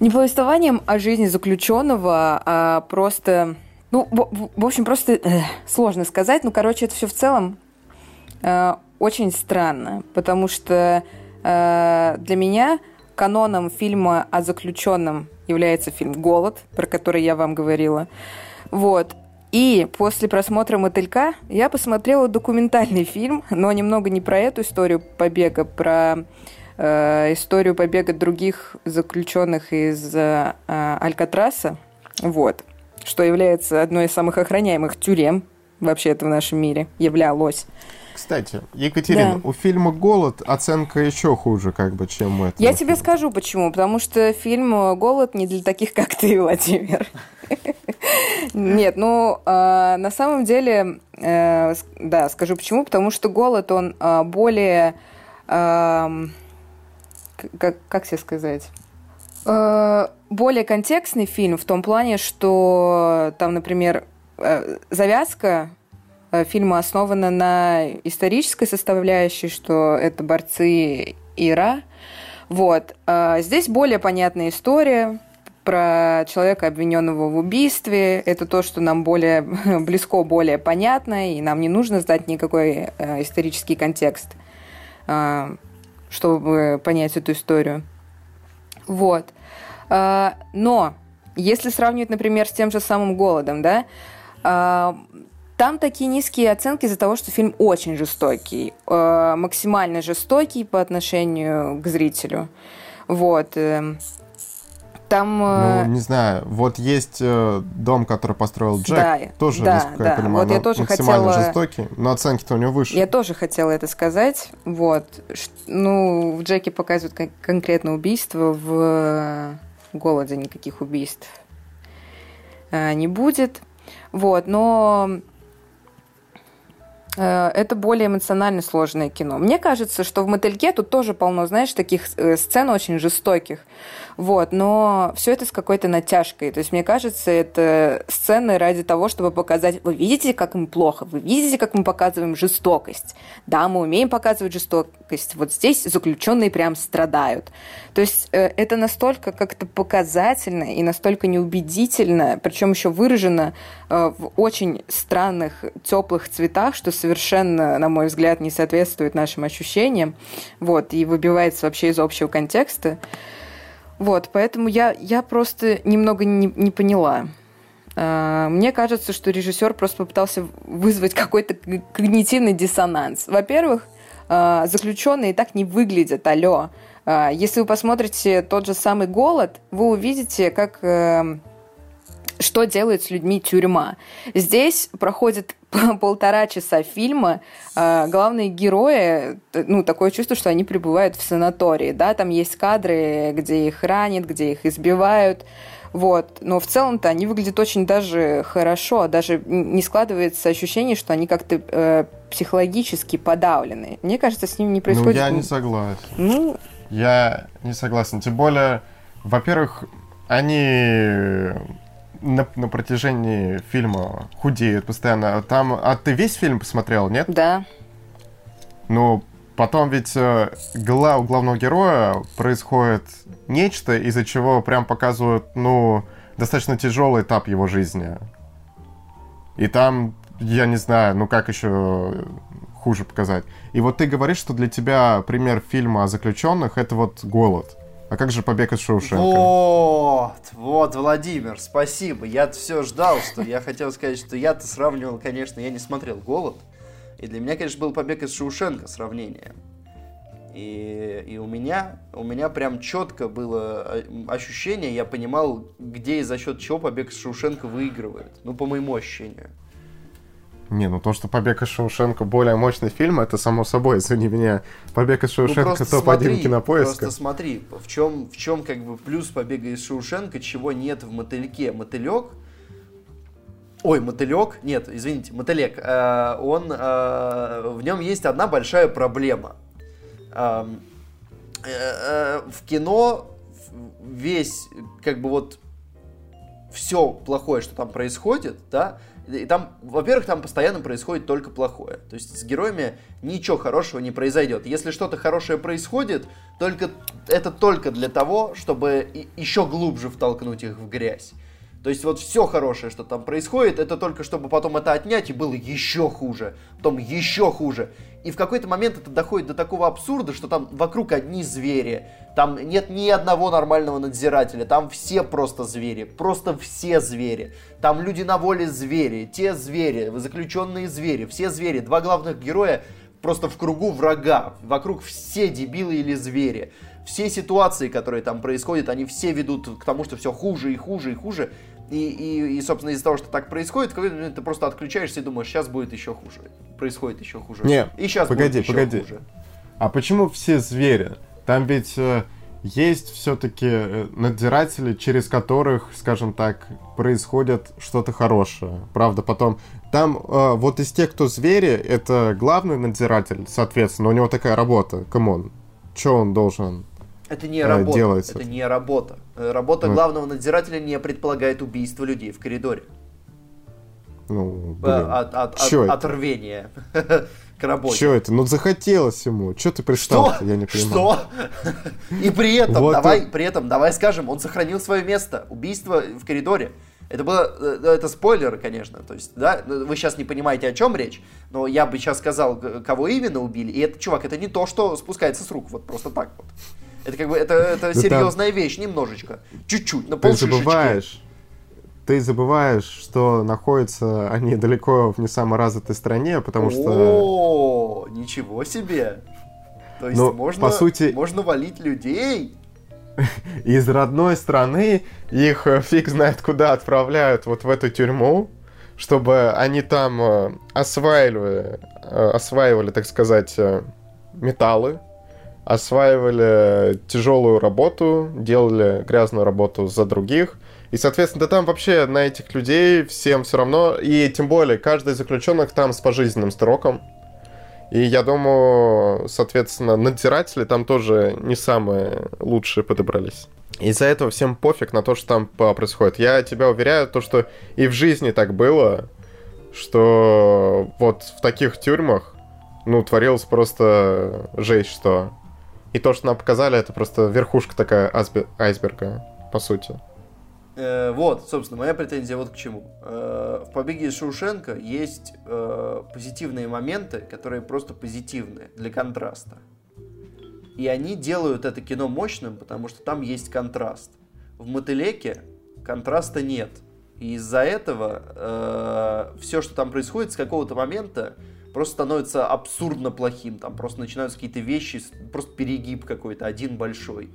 Не повествованием о жизни заключенного, а просто... Ну, в, в общем, просто э, сложно сказать. Ну, короче, это все в целом э, очень странно, потому что э, для меня каноном фильма о заключенном является фильм «Голод», про который я вам говорила. Вот. И после просмотра «Мотылька» я посмотрела документальный фильм, но немного не про эту историю побега, про э, историю побега других заключенных из э, Алькатраса, вот, что является одной из самых охраняемых тюрем вообще-то в нашем мире, являлось. Кстати, Екатерина, да. у фильма «Голод» оценка еще хуже, как бы, чем у этого. Я тебе скажу почему. Потому что фильм «Голод» не для таких, как ты, Владимир. Нет, ну, а, на самом деле, э, да, скажу почему. Потому что «Голод», он а, более как, как тебе сказать? Э, более контекстный фильм в том плане, что там, например, э, завязка э, фильма основана на исторической составляющей, что это борцы Ира. Вот. А здесь более понятная история про человека, обвиненного в убийстве. Это то, что нам более близко, более понятно, и нам не нужно знать никакой исторический контекст чтобы понять эту историю. Вот. А, но если сравнивать, например, с тем же самым голодом, да, а, там такие низкие оценки из-за того, что фильм очень жестокий, а, максимально жестокий по отношению к зрителю. Вот. Там... Ну, э, не знаю, вот есть э, дом, который построил Джек, да, тоже, да, насколько да. я понимаю, вот я тоже максимально хотела... жестокий, но оценки-то у него выше. Я тоже хотела это сказать, вот. Ну, в Джеке показывают кон- конкретно убийство, в Голоде никаких убийств э, не будет, вот, но Э, это более эмоционально сложное кино. Мне кажется, что в «Мотыльке» тут тоже полно, знаешь, таких э, сцен очень жестоких. Вот, но все это с какой-то натяжкой. То есть, мне кажется, это сцены ради того, чтобы показать, вы видите, как им плохо, вы видите, как мы показываем жестокость. Да, мы умеем показывать жестокость. Вот здесь заключенные прям страдают. То есть, э, это настолько как-то показательно и настолько неубедительно, причем еще выражено в очень странных, теплых цветах, что совершенно, на мой взгляд, не соответствует нашим ощущениям, вот, и выбивается вообще из общего контекста. Вот, поэтому я, я просто немного не, не поняла. А, мне кажется, что режиссер просто попытался вызвать какой-то когнитивный диссонанс. Во-первых, а, заключенные так не выглядят, алло. А, если вы посмотрите тот же самый «Голод», вы увидите, как э, что делает с людьми тюрьма. Здесь проходит полтора часа фильма э, главные герои, ну, такое чувство, что они пребывают в санатории, да, там есть кадры, где их ранят, где их избивают, вот. Но в целом-то они выглядят очень даже хорошо, даже не складывается ощущение, что они как-то э, психологически подавлены. Мне кажется, с ними не происходит... Ну, я не согласен. Ну... Я не согласен. Тем более, во-первых, они на, на протяжении фильма худеют постоянно. Там, а ты весь фильм посмотрел, нет? Да. Ну, потом ведь э, у главного героя происходит нечто, из-за чего прям показывают, ну, достаточно тяжелый этап его жизни. И там, я не знаю, ну как еще хуже показать. И вот ты говоришь, что для тебя пример фильма о заключенных это вот голод. А как же побег из Шоушенка? Вот, вот, Владимир, спасибо. Я все ждал, что я хотел сказать, что я-то сравнивал, конечно, я не смотрел «Голод». И для меня, конечно, был побег из Шоушенка сравнение. И, и у меня, у меня прям четко было э, ощущение, я понимал, где и за счет чего побег из Шоушенка выигрывает. Ну, по моему ощущению. Не, ну то, что «Побег из Шоушенка» более мощный фильм, это само собой, извини меня. «Побег из ну, Шоушенка» ну, топ-1 кинопоиска. Просто смотри, в чем, в чем как бы плюс «Побега из Шоушенка», чего нет в «Мотыльке». «Мотылек» Ой, мотылек, нет, извините, мотылек. Э, он, э, в нем есть одна большая проблема. Э, э, в кино весь, как бы вот все плохое, что там происходит, да, И там, во-первых, там постоянно происходит только плохое. То есть с героями ничего хорошего не произойдет. Если что-то хорошее происходит, только это только для того, чтобы еще глубже втолкнуть их в грязь. То есть вот все хорошее, что там происходит, это только чтобы потом это отнять и было еще хуже, потом еще хуже. И в какой-то момент это доходит до такого абсурда, что там вокруг одни звери, там нет ни одного нормального надзирателя, там все просто звери, просто все звери. Там люди на воле звери, те звери, заключенные звери, все звери. Два главных героя просто в кругу врага, вокруг все дебилы или звери. Все ситуации, которые там происходят, они все ведут к тому, что все хуже и хуже и хуже. И, и, и собственно, из-за того, что так происходит, ты просто отключаешься и думаешь, сейчас будет еще хуже. Происходит еще хуже. Не, и сейчас погоди, будет еще погоди. хуже. А почему все звери? Там ведь э, есть все-таки э, надзиратели, через которых, скажем так, происходит что-то хорошее. Правда, потом... Там э, вот из тех, кто звери, это главный надзиратель, соответственно, у него такая работа. Come on. Что он должен Это не э, работа. делать? Это не работа. Работа Ну. главного надзирателя не предполагает убийство людей в коридоре. Ну, блин. От, от, от, от рвения к работе. Что это? Ну захотелось ему. Что ты Что? Я не понимаю. Что? И при этом, Вот давай, и- при этом, давай скажем, он сохранил свое место. Убийство в коридоре. Это было, э, это спойлеры, конечно, то есть, да, вы сейчас не понимаете, о чем речь, но я бы сейчас сказал, кого именно убили, и это, чувак, это не то, что спускается с рук, вот просто так вот. Это как бы, это, это Ну, серьезная вещь, немножечко, чуть-чуть, на Ты полшишечки. забываешь, ты забываешь, что находятся они далеко в не самой развитой стране, потому что... О, ничего себе! То есть Ну, можно, по сути- можно валить людей? из родной страны их э, фиг знает куда отправляют вот в эту тюрьму, чтобы они там э, осваивали, э, осваивали, так сказать, металлы, осваивали тяжелую работу, делали грязную работу за других. И, соответственно, там вообще на этих людей всем все равно. И тем более, каждый из заключенных там с пожизненным сроком. И я думаю, соответственно, надзиратели там тоже не самые лучшие подобрались. Из-за этого всем пофиг на то, что там происходит. Я тебя уверяю, то, что и в жизни так было, что вот в таких тюрьмах, ну, творилось просто жесть, что. И то, что нам показали, это просто верхушка такая айсберга, по сути. Э, вот, собственно, моя претензия вот к чему. Э, в «Побеге из Шоушенка» есть э, позитивные моменты, которые просто позитивные для контраста. И они делают это кино мощным, потому что там есть контраст. В «Мотылеке» контраста нет. И из-за этого все, что там происходит, с какого-то момента просто становится абсурдно плохим. Там просто начинаются какие-то вещи, просто перегиб какой-то, один большой.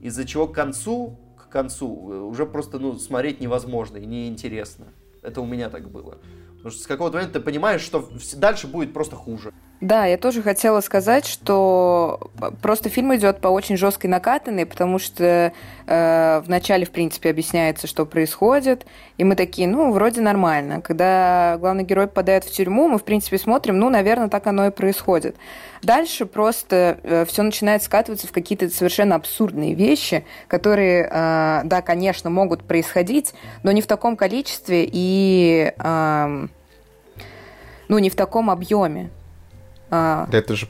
Из-за чего к концу, концу э, уже просто ну, смотреть невозможно и неинтересно. Это у меня так было. Потому что с какого-то момента ты понимаешь, что дальше будет просто хуже. Да, я тоже хотела сказать, что просто фильм идет по очень жесткой накатанной, потому что э, вначале, в принципе, объясняется, что происходит, и мы такие, ну, вроде нормально. Когда главный герой попадает в тюрьму, мы, в принципе, смотрим, ну, наверное, так оно и происходит. Дальше просто все начинает скатываться в какие-то совершенно абсурдные вещи, которые, э, да, конечно, могут происходить, но не в таком количестве и, ну, не в таком объеме. А, Это же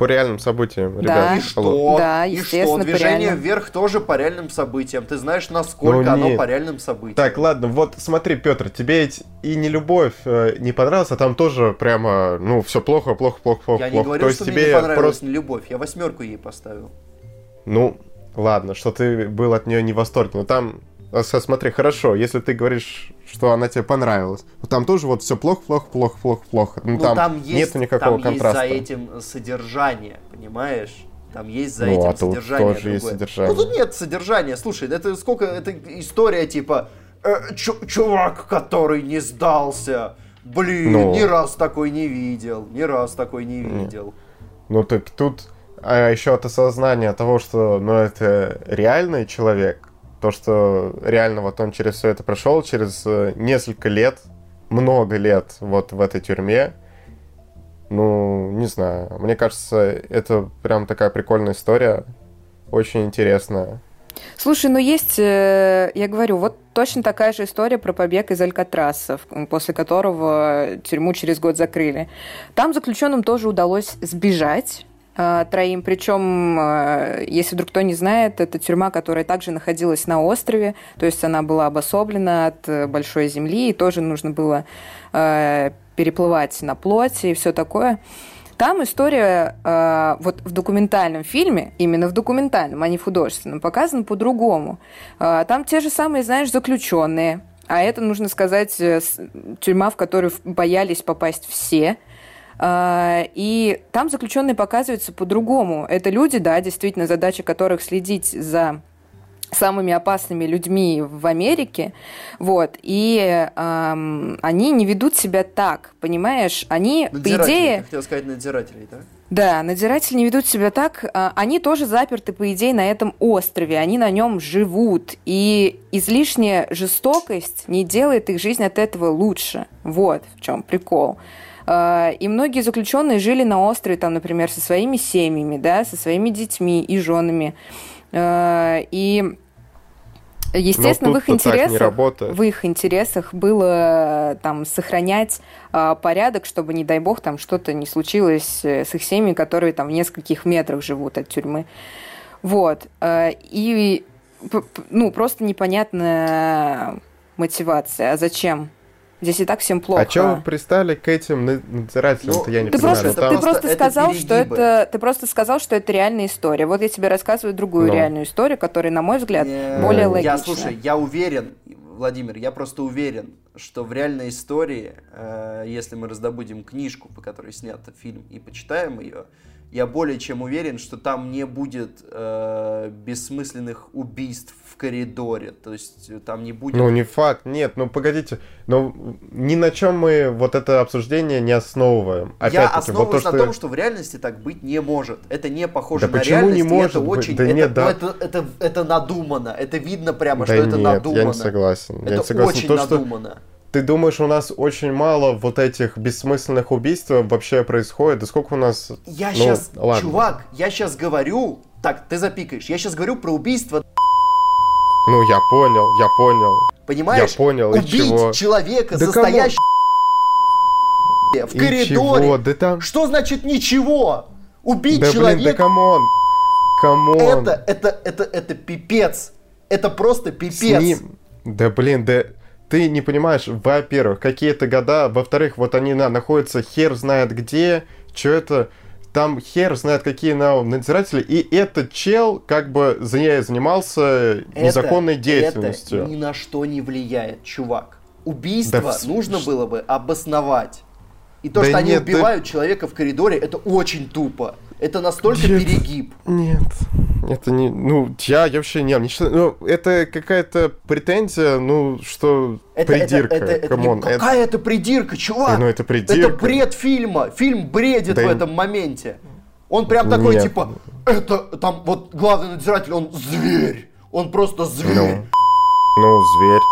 по реальным событиям, Да. ребят. И что? Да, и что? Движение вверх тоже по реальным событиям. Ты знаешь, насколько Ну, оно по реальным событиям. Так, ладно, вот смотри, Петр, тебе ведь и не любовь э, не понравилась, а там тоже прямо, ну, все плохо, плохо, плохо, плохо. Я не плохо. говорю, То есть что тебе мне не понравилась просто- не любовь. Я восьмерку ей поставил. Ну, ладно, что ты был от нее не в восторге, но там, а, с- смотри, хорошо, если ты говоришь, что она тебе понравилась, но там тоже вот все плохо, плохо, плохо, плохо, плохо. Ну, Ну, там, там, есть, нету никакого там контраста. есть за этим содержание, понимаешь? Там есть за Ну, этим а тут содержание. тоже есть другое. содержание. Ну тут нет содержания. Слушай, это сколько это история типа э, чу- чувак, который не сдался. Блин, Ну. ни раз такой не видел, ни раз такой не видел. Ну, так тут а еще от осознания того, что, ну, это реальный человек, то, что реально вот он через все это прошел, через э, несколько лет, много лет вот в этой тюрьме, ну, не знаю, мне кажется, это прям такая прикольная история, очень интересная. Слушай, ну есть, э, я говорю, вот то, точно такая же история про побег из Алькатраса, после которого тюрьму через год закрыли. Там заключенным тоже удалось сбежать троим. Причем, э, если вдруг кто не знает, это тюрьма, которая также находилась на острове, то есть она была обособлена от э, большой земли, и тоже нужно было переплывать на плоти и все такое. Там история э, вот в документальном фильме, именно в документальном, а не в художественном, показана по-другому. Э, там те же самые, знаешь, заключенные, а это, нужно сказать, э, тюрьма, в которую боялись попасть все. Э, и там заключенные показываются по-другому. Это люди, да, действительно, задача которых следить за самыми опасными людьми в Америке, вот, и эм, они не ведут себя так, понимаешь, они, по идее... Ты хотел сказать надзирателей, да? Да, надзиратели не ведут себя так. А, они тоже заперты, по идее, на этом острове. Они на нем живут. И излишняя жестокость не делает их жизнь от этого лучше. Вот в чем прикол. А, и многие заключенные жили на острове, там, например, со своими семьями, да, со своими детьми и женами. А, и Естественно, в их интересах, в их интересах было там сохранять э, порядок, чтобы не дай бог там что-то не случилось э, с их семьями, которые там в нескольких метрах живут от тюрьмы. Вот и ну просто непонятная мотивация. А зачем? Здесь и так всем плохо. А что вы пристали к этим надзирателям? Ну, я не ты понимаю. Просто, там... Ты просто это сказал, что это, ты просто сказал, что это реальная история. Вот я тебе рассказываю другую Но. Ну. реальную историю, которая, на мой взгляд, не, более логичная. Я, слушай, я уверен, Владимир, я просто уверен, что в реальной истории, э, если мы раздобудем книжку, по которой снят фильм, и почитаем ее, я более чем уверен, что там не будет э, бессмысленных убийств в коридоре. То есть э, там не будет... Ну, не факт, нет, ну погодите. Но ни на чем мы вот это обсуждение не основываем. Я основываюсь вот то, на том, что в реальности так быть не может. Это не похоже да на почему реальность. Не может это быть? очень... Да это, нет, да. это, это, это надумано. Это видно прямо, да что нет, это надумано. я не согласен. Это я не согласен. очень то, надумано. Что ты думаешь, у нас очень мало вот этих бессмысленных убийств вообще происходит? Да сколько у нас... Я ну, сейчас, ладно. чувак, я сейчас говорю... Так, ты запикаешь. Я сейчас говорю про убийство... Ну, я понял, я понял. Понимаешь? Я понял, Убить и чего? человека, да застоящего в коридоре. Чего? Да там... Что значит ничего? Убить да, человека... Блин, да come on. Come on. Это, это, это, это пипец. Это просто пипец. Ним... Да блин, да ты не понимаешь, во-первых, какие-то года, во-вторых, вот они на, находятся хер знает где, что это, там хер знает какие на, надзиратели, и этот чел как бы за, занимался это, незаконной деятельностью. Это ни на что не влияет, чувак. Убийство да нужно было бы обосновать. И то, да что они убивают ты... человека в коридоре, это очень тупо. Это настолько нет, перегиб. Нет, это не... Ну, я, я вообще не, не считаю... Ну, это какая-то претензия, ну, что это, придирка, это, это, come on. Это, какая это придирка, чувак? Ну, это придирка. Это бред фильма. Фильм бредит да в этом моменте. Он прям такой, нет. типа, это, там, вот, главный надзиратель, он зверь. Он просто зверь. Ну, ну зверь.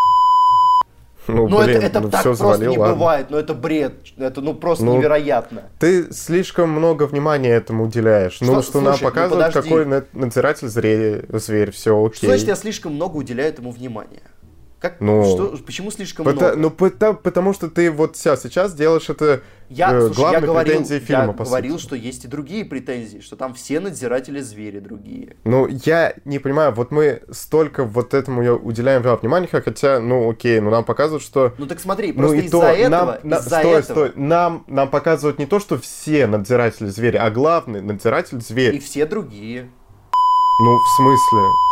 Ну, но блин, это, это ну, так просто завалил, не ладно. бывает, но это бред, это ну просто ну, невероятно. Ты слишком много внимания этому уделяешь. Что, ну, что слушай, нам ну, показывают, ну, какой надзиратель зверь, зверь, все окей. Что значит, я слишком много уделяю этому внимания? Как, ну, что, почему слишком потому, много? Ну, потому, потому что ты вот сейчас, сейчас делаешь это я, э, слушай, главной я говорил, претензией фильма, Я говорил, сути. что есть и другие претензии, что там все надзиратели звери другие. Ну, я не понимаю, вот мы столько вот этому уделяем внимания, хотя, ну, окей, ну нам показывают, что... Ну так смотри, ну, просто ну, из-за этого... Нам, из-за стой, этого... стой, нам, нам показывают не то, что все надзиратели звери, а главный надзиратель зверь. И все другие. Ну, в смысле?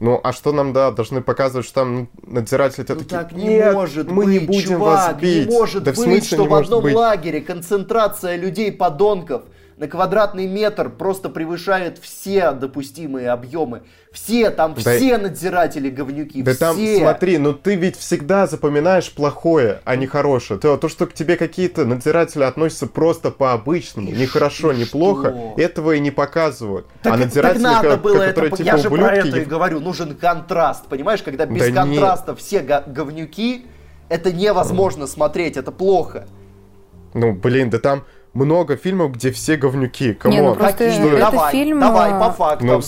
Ну, а что нам, да, должны показывать, что там надзиратели ну, такие, так не Нет, может мы быть, не будем чувак, вас бить. не может да быть, в смысле, что в одном быть? лагере концентрация людей-подонков – на квадратный метр просто превышает все допустимые объемы. Все, там да, все надзиратели говнюки, да все. там, смотри, ну ты ведь всегда запоминаешь плохое, а не хорошее. То, то что к тебе какие-то надзиратели относятся просто по-обычному, не хорошо, не плохо, этого и не показывают. Так, а надзиратели, так надо было которые, это, типа, я же про это и говорю, нужен контраст, понимаешь, когда без да контраста нет. все говнюки, это невозможно смотреть, это плохо. Ну, блин, да там много фильмов, где все говнюки. Come on. Не, ну просто Какие? это давай, фильм... Давай, по фактам. Ну,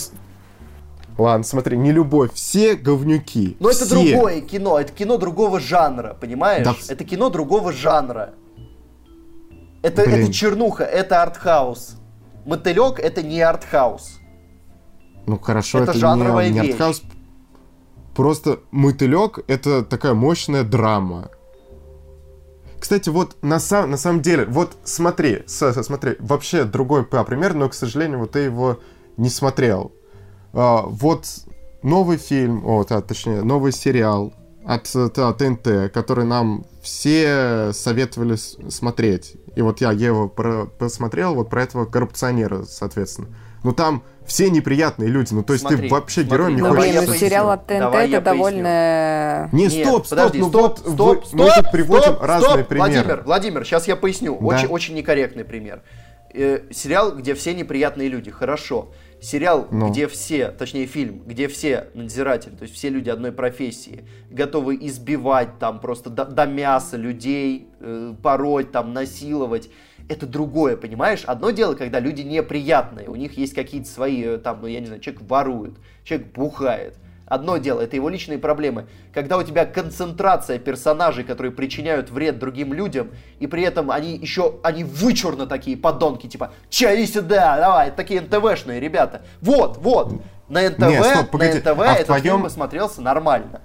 ладно, смотри, не любовь, все говнюки. Но это все. другое кино, это кино другого жанра, понимаешь? Да. Это кино другого жанра. Это, Блин. это чернуха, это артхаус. Мотылек это не артхаус. Ну хорошо, Это это, жанровая не, не вещь. артхаус. Просто мотылек это такая мощная драма. Кстати, вот на, сам, на самом деле, вот смотри, с- с- смотри, вообще другой пример, но, к сожалению, вот ты его не смотрел. А, вот новый фильм, о, та- точнее, новый сериал от та- ТНТ, который нам все советовали смотреть. И вот я его про- посмотрел, вот про этого коррупционера, соответственно. Ну там все неприятные люди, ну то есть Смотри, ты вообще смотри, героем не Давай блин, ну сериал от ТНТ Давай это довольно... Не, Нет, стоп, стоп, подожди, ну стоп, вот стоп, вы- стоп, мы тут приводим стоп, разные стоп, примеры. Владимир, Владимир, сейчас я поясню. Да. Очень, очень некорректный пример. Э, сериал, где все неприятные люди, хорошо. Сериал, Ну. где все, точнее фильм, где все надзиратели, то есть все люди одной профессии, готовы избивать там просто до, до мяса людей, э, пороть, там, насиловать. Это другое, понимаешь? Одно дело, когда люди неприятные, у них есть какие-то свои, э, там, ну, я не знаю, человек ворует, человек бухает. Одно дело, это его личные проблемы. Когда у тебя концентрация персонажей, которые причиняют вред другим людям, и при этом они еще, они вычурно такие подонки, типа, иди сюда, давай, такие НТВшные ребята. Вот, вот, на НТВ, Не, стоп, погоди, на НТВ а этот твоем- фильм смотрелся нормально.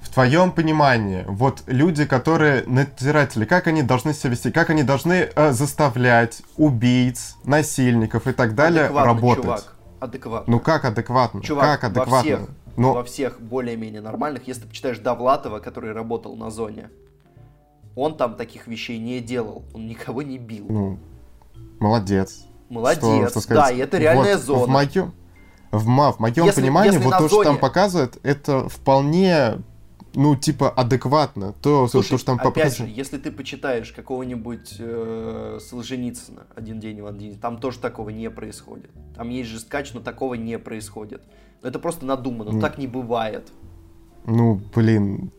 В твоем понимании, вот люди, которые надзиратели, как они должны себя вести, как они должны э, заставлять убийц, насильников и так далее Адекватно, работать? чувак, адекватно. Ну как адекватно? Чувак, как адекватно? во всех, Ну, во всех более-менее нормальных, если ты почитаешь Довлатова, который работал на зоне, он там таких вещей не делал, он никого не бил. ну, молодец. Молодец, Что- что да, и это реальная Вот зона. В моем, в, в моем Если- понимании, если вот то, что там зоне- показывают, это вполне, ну, типа, адекватно. То, Слушай, то что там опять показано. же, если ты почитаешь какого-нибудь э, Солженицына «Один день в один день», там тоже такого не происходит. Там есть жесткач, но такого не происходит. Это просто надумано, Ну. так не бывает. Ну, блин,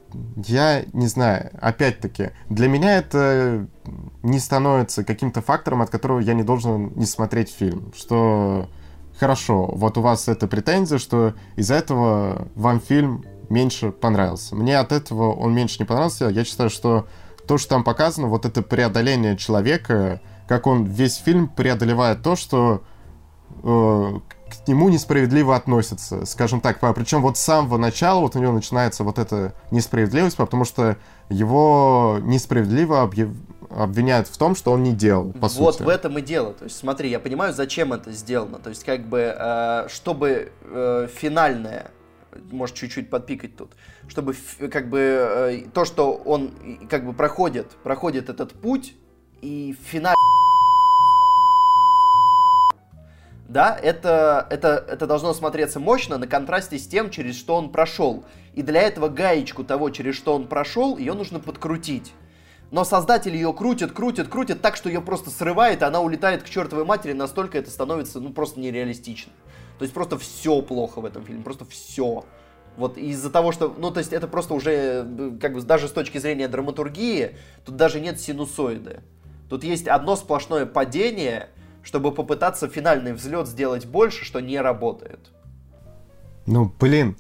я не знаю. Опять-таки, для меня это не становится каким-то фактором, от которого я не должен не смотреть фильм. Что хорошо, вот у вас эта претензия, что из-за этого вам фильм меньше понравился. Мне от этого он меньше не понравился. Я считаю, что то, что там показано, вот это преодоление человека, как он весь фильм преодолевает то, что э, к нему несправедливо относятся, скажем так. Причем вот с самого начала вот у него начинается вот эта несправедливость, потому что его несправедливо объяв- обвиняют в том, что он не делал, по вот сути. в этом и дело. То есть, смотри, я понимаю, зачем это сделано. То есть, как бы, э, чтобы э, финальное, может чуть-чуть подпикать тут, чтобы как бы э, то, что он как бы проходит, проходит этот путь, и финал да, это, это, это должно смотреться мощно на контрасте с тем, через что он прошел. И для этого гаечку того, через что он прошел, ее нужно подкрутить. Но создатель ее крутит, крутит, крутит так, что ее просто срывает, и она улетает к чертовой матери, настолько это становится, ну, просто нереалистично. То есть просто все плохо в этом фильме, просто все. Вот из-за того, что, ну, то есть это просто уже, э, как бы, даже с точки зрения драматургии, тут даже нет синусоиды. Тут есть одно сплошное падение, чтобы попытаться финальный взлет сделать больше, что не работает. Ну, блин,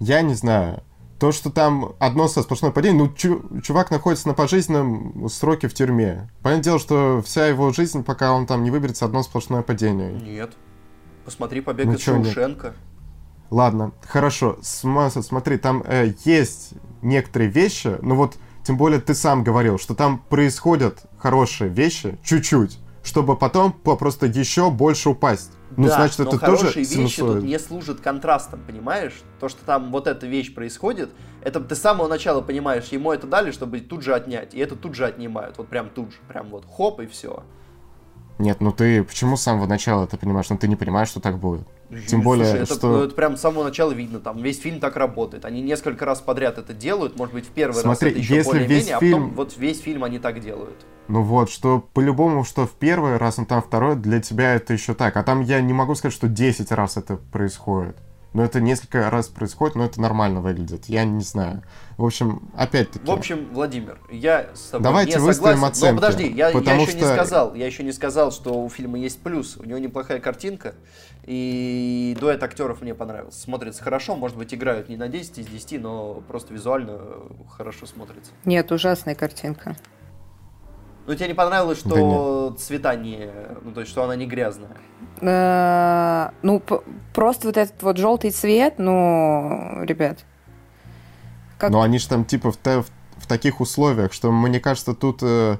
я не знаю. То, что там одно со сплошное падение, ну, чу- чувак находится на пожизненном сроке в тюрьме. Понятное дело, что вся его жизнь, пока он там не выберется, одно сплошное падение. Нет. Посмотри побег Ну из? Шоушенка. Ладно, хорошо. Смотри, там э, есть некоторые вещи, но вот тем более ты сам говорил, что там происходят хорошие вещи, чуть-чуть, чтобы потом по- просто еще больше упасть. Ну, да, значит, но это хорошие тоже вещи тут синусоид. не служат контрастом, понимаешь? То, что там вот эта вещь происходит, это ты с самого начала понимаешь, ему это дали, чтобы тут же отнять, и это тут же отнимают, вот прям тут же, прям вот хоп и все. Нет, ну ты почему с самого начала это понимаешь? Ну ты не понимаешь, что так будет. Тем более, Слушай, это, что... это прям с самого начала видно, там весь фильм так работает. Они несколько раз подряд это делают, может быть, в первый Смотри, раз это еще если весь а потом фильм- вот весь фильм они так делают. Ну вот, что по-любому, что в первый раз, ну там второй, для тебя это еще так. А там я не могу сказать, что 10 раз это происходит. Но это несколько раз происходит, но это нормально выглядит. Я не знаю. В общем, опять-таки... В общем, Владимир, я с тобой Давайте не выставим согласен. оценки, но подожди, я, я потому еще не что- сказал, я еще не сказал, что у фильма есть плюс. У него неплохая картинка, и дуэт актеров мне понравился. Смотрится хорошо, может быть, играют не на 10 из 10, но просто визуально хорошо смотрится. Нет, ужасная картинка. Но тебе не понравилось, Да что цвета не... Ну, то есть, что она не грязная. Э, Ну, просто вот этот вот желтый цвет, ну, ребят. Как- Но они же там типа в, в- в таких условиях, что мне кажется, тут э,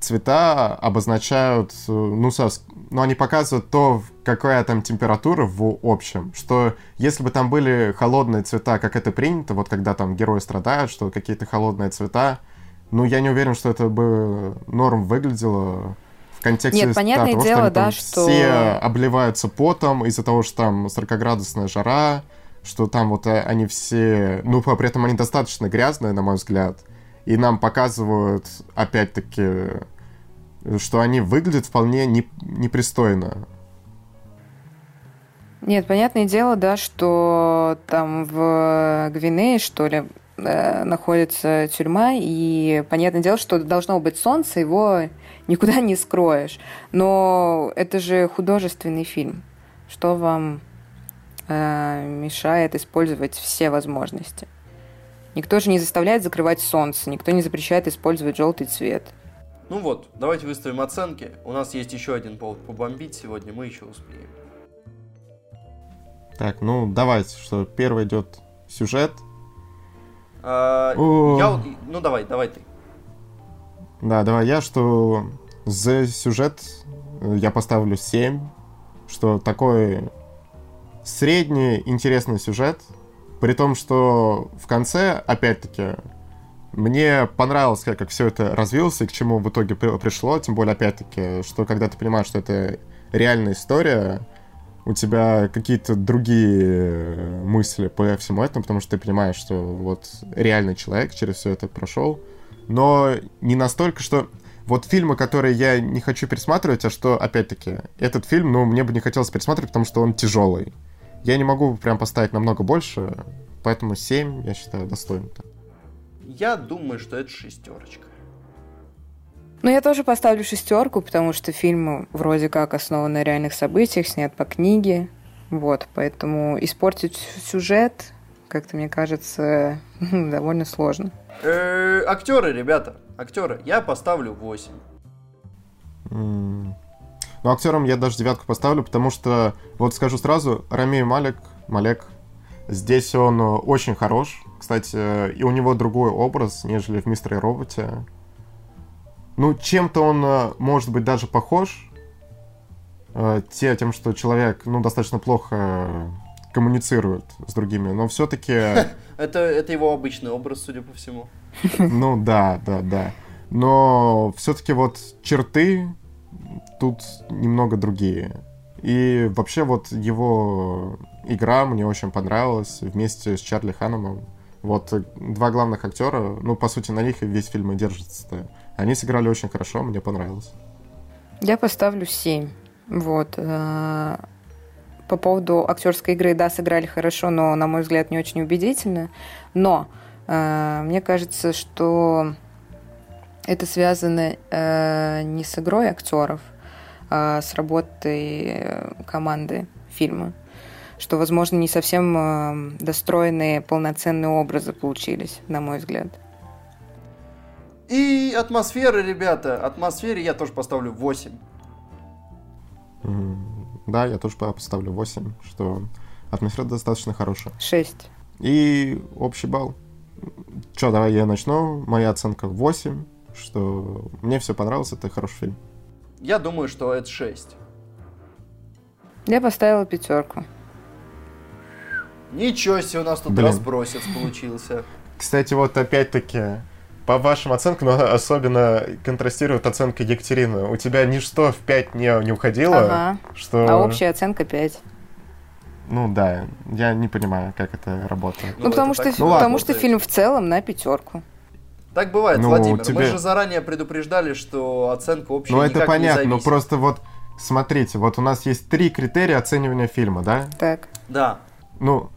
цвета обозначают, э, ну, сос- ну, они показывают то, какая там температура в общем, что если бы там были холодные цвета, как это принято, вот когда там герои страдают, что какие-то холодные цвета, ну, я не уверен, что это бы норм выглядело в контексте Нет, понятное того, дело, что они там да, что- все обливаются потом из-за того, что там 40-градусная жара, что там вот э, они все... Ну, при этом они достаточно грязные, на мой взгляд. И нам показывают, опять-таки, что они выглядят вполне не- непристойно. Нет, понятное дело, да, что там в Гвинее, что ли, находится тюрьма, и понятное дело, что должно быть солнце, его никуда не скроешь. Но это же художественный фильм. Что вам э, мешает использовать все возможности? Никто же не заставляет закрывать солнце, никто не запрещает использовать желтый цвет. Ну вот, давайте выставим оценки. У нас есть еще один повод побомбить сегодня, мы еще успеем. Так, ну, давайте, что первый идет сюжет. А, я ну давай, давай ты. Да, давай я, что за сюжет э, я поставлю 7, что такой средний интересный сюжет, при том, что в конце, опять-таки, мне понравилось, как, как все это развилось и к чему в итоге при- пришло, тем более, опять-таки, что когда ты понимаешь, что это реальная история, у тебя какие-то другие э, мысли по всему этому, потому что ты понимаешь, что вот реальный человек через все это прошел, но не настолько, что вот фильмы, которые я не хочу пересматривать, а что, опять-таки, этот фильм, ну, мне бы не хотелось пересматривать, потому что он тяжелый. Я не могу прям поставить намного больше, поэтому 7, я считаю, достойно. Я думаю, что это шестерочка. Ну, я тоже поставлю шестерку, потому что фильм вроде как основан на реальных событиях, снят по книге. Вот, поэтому испортить сюжет, как-то, мне кажется, довольно сложно. Э, актеры, ребята, актеры. Я поставлю 8. М. Ну, актерам я даже девятку поставлю, потому что, вот скажу сразу, Рамей Малек, Малек, здесь он э, очень хорош. Кстати, э, и у него другой образ, нежели в «Мистере Роботе». Ну, чем-то он, э, может быть, даже похож. э, те- Тем, что человек, ну, достаточно плохо э, коммуницирует с другими, но все-таки... Это, это его обычный образ, судя по всему. Ну да, да, да. Но все-таки вот черты тут немного другие. И вообще вот его игра мне очень понравилась вместе с Чарли Ханномом. Вот два главных актера, ну, по сути, на них и весь фильм и держится. Они сыграли очень хорошо, мне понравилось. Я поставлю 7. Вот. э, По поводу актерской игры, да, сыграли хорошо, но, на мой взгляд, не очень убедительно. Но э, мне кажется, что это связано э, не с игрой актеров, а с работой команды фильма. Что, возможно, не совсем достроенные полноценные образы получились, на мой взгляд. И атмосфера, ребята. Атмосфере я тоже поставлю 8. М, Да, я тоже поставлю 8, что атмосфера достаточно хорошая. 6. И общий балл. Че, давай я начну. Моя оценка 8, что мне все понравилось, это хороший фильм. Я думаю, что это 6. Я поставила пятерку. Ничего себе, у нас тут Блин. разбросец получился. Кстати, вот опять-таки, по вашим оценкам, но особенно контрастирует оценка Екатерины. У тебя ничто в 5 не, не уходило, Ага. что... А общая оценка 5. Ну да, я не понимаю, как это работает. Ну, потому, это что, так Ну, ладно. потому что фильм в целом на пятерку. Так бывает, Ну, Владимир. Мы тебе- же заранее предупреждали, что оценка общая Ну это никак понятно, не но просто вот смотрите, вот у нас есть три критерия оценивания фильма, да? Так. Да. Ну,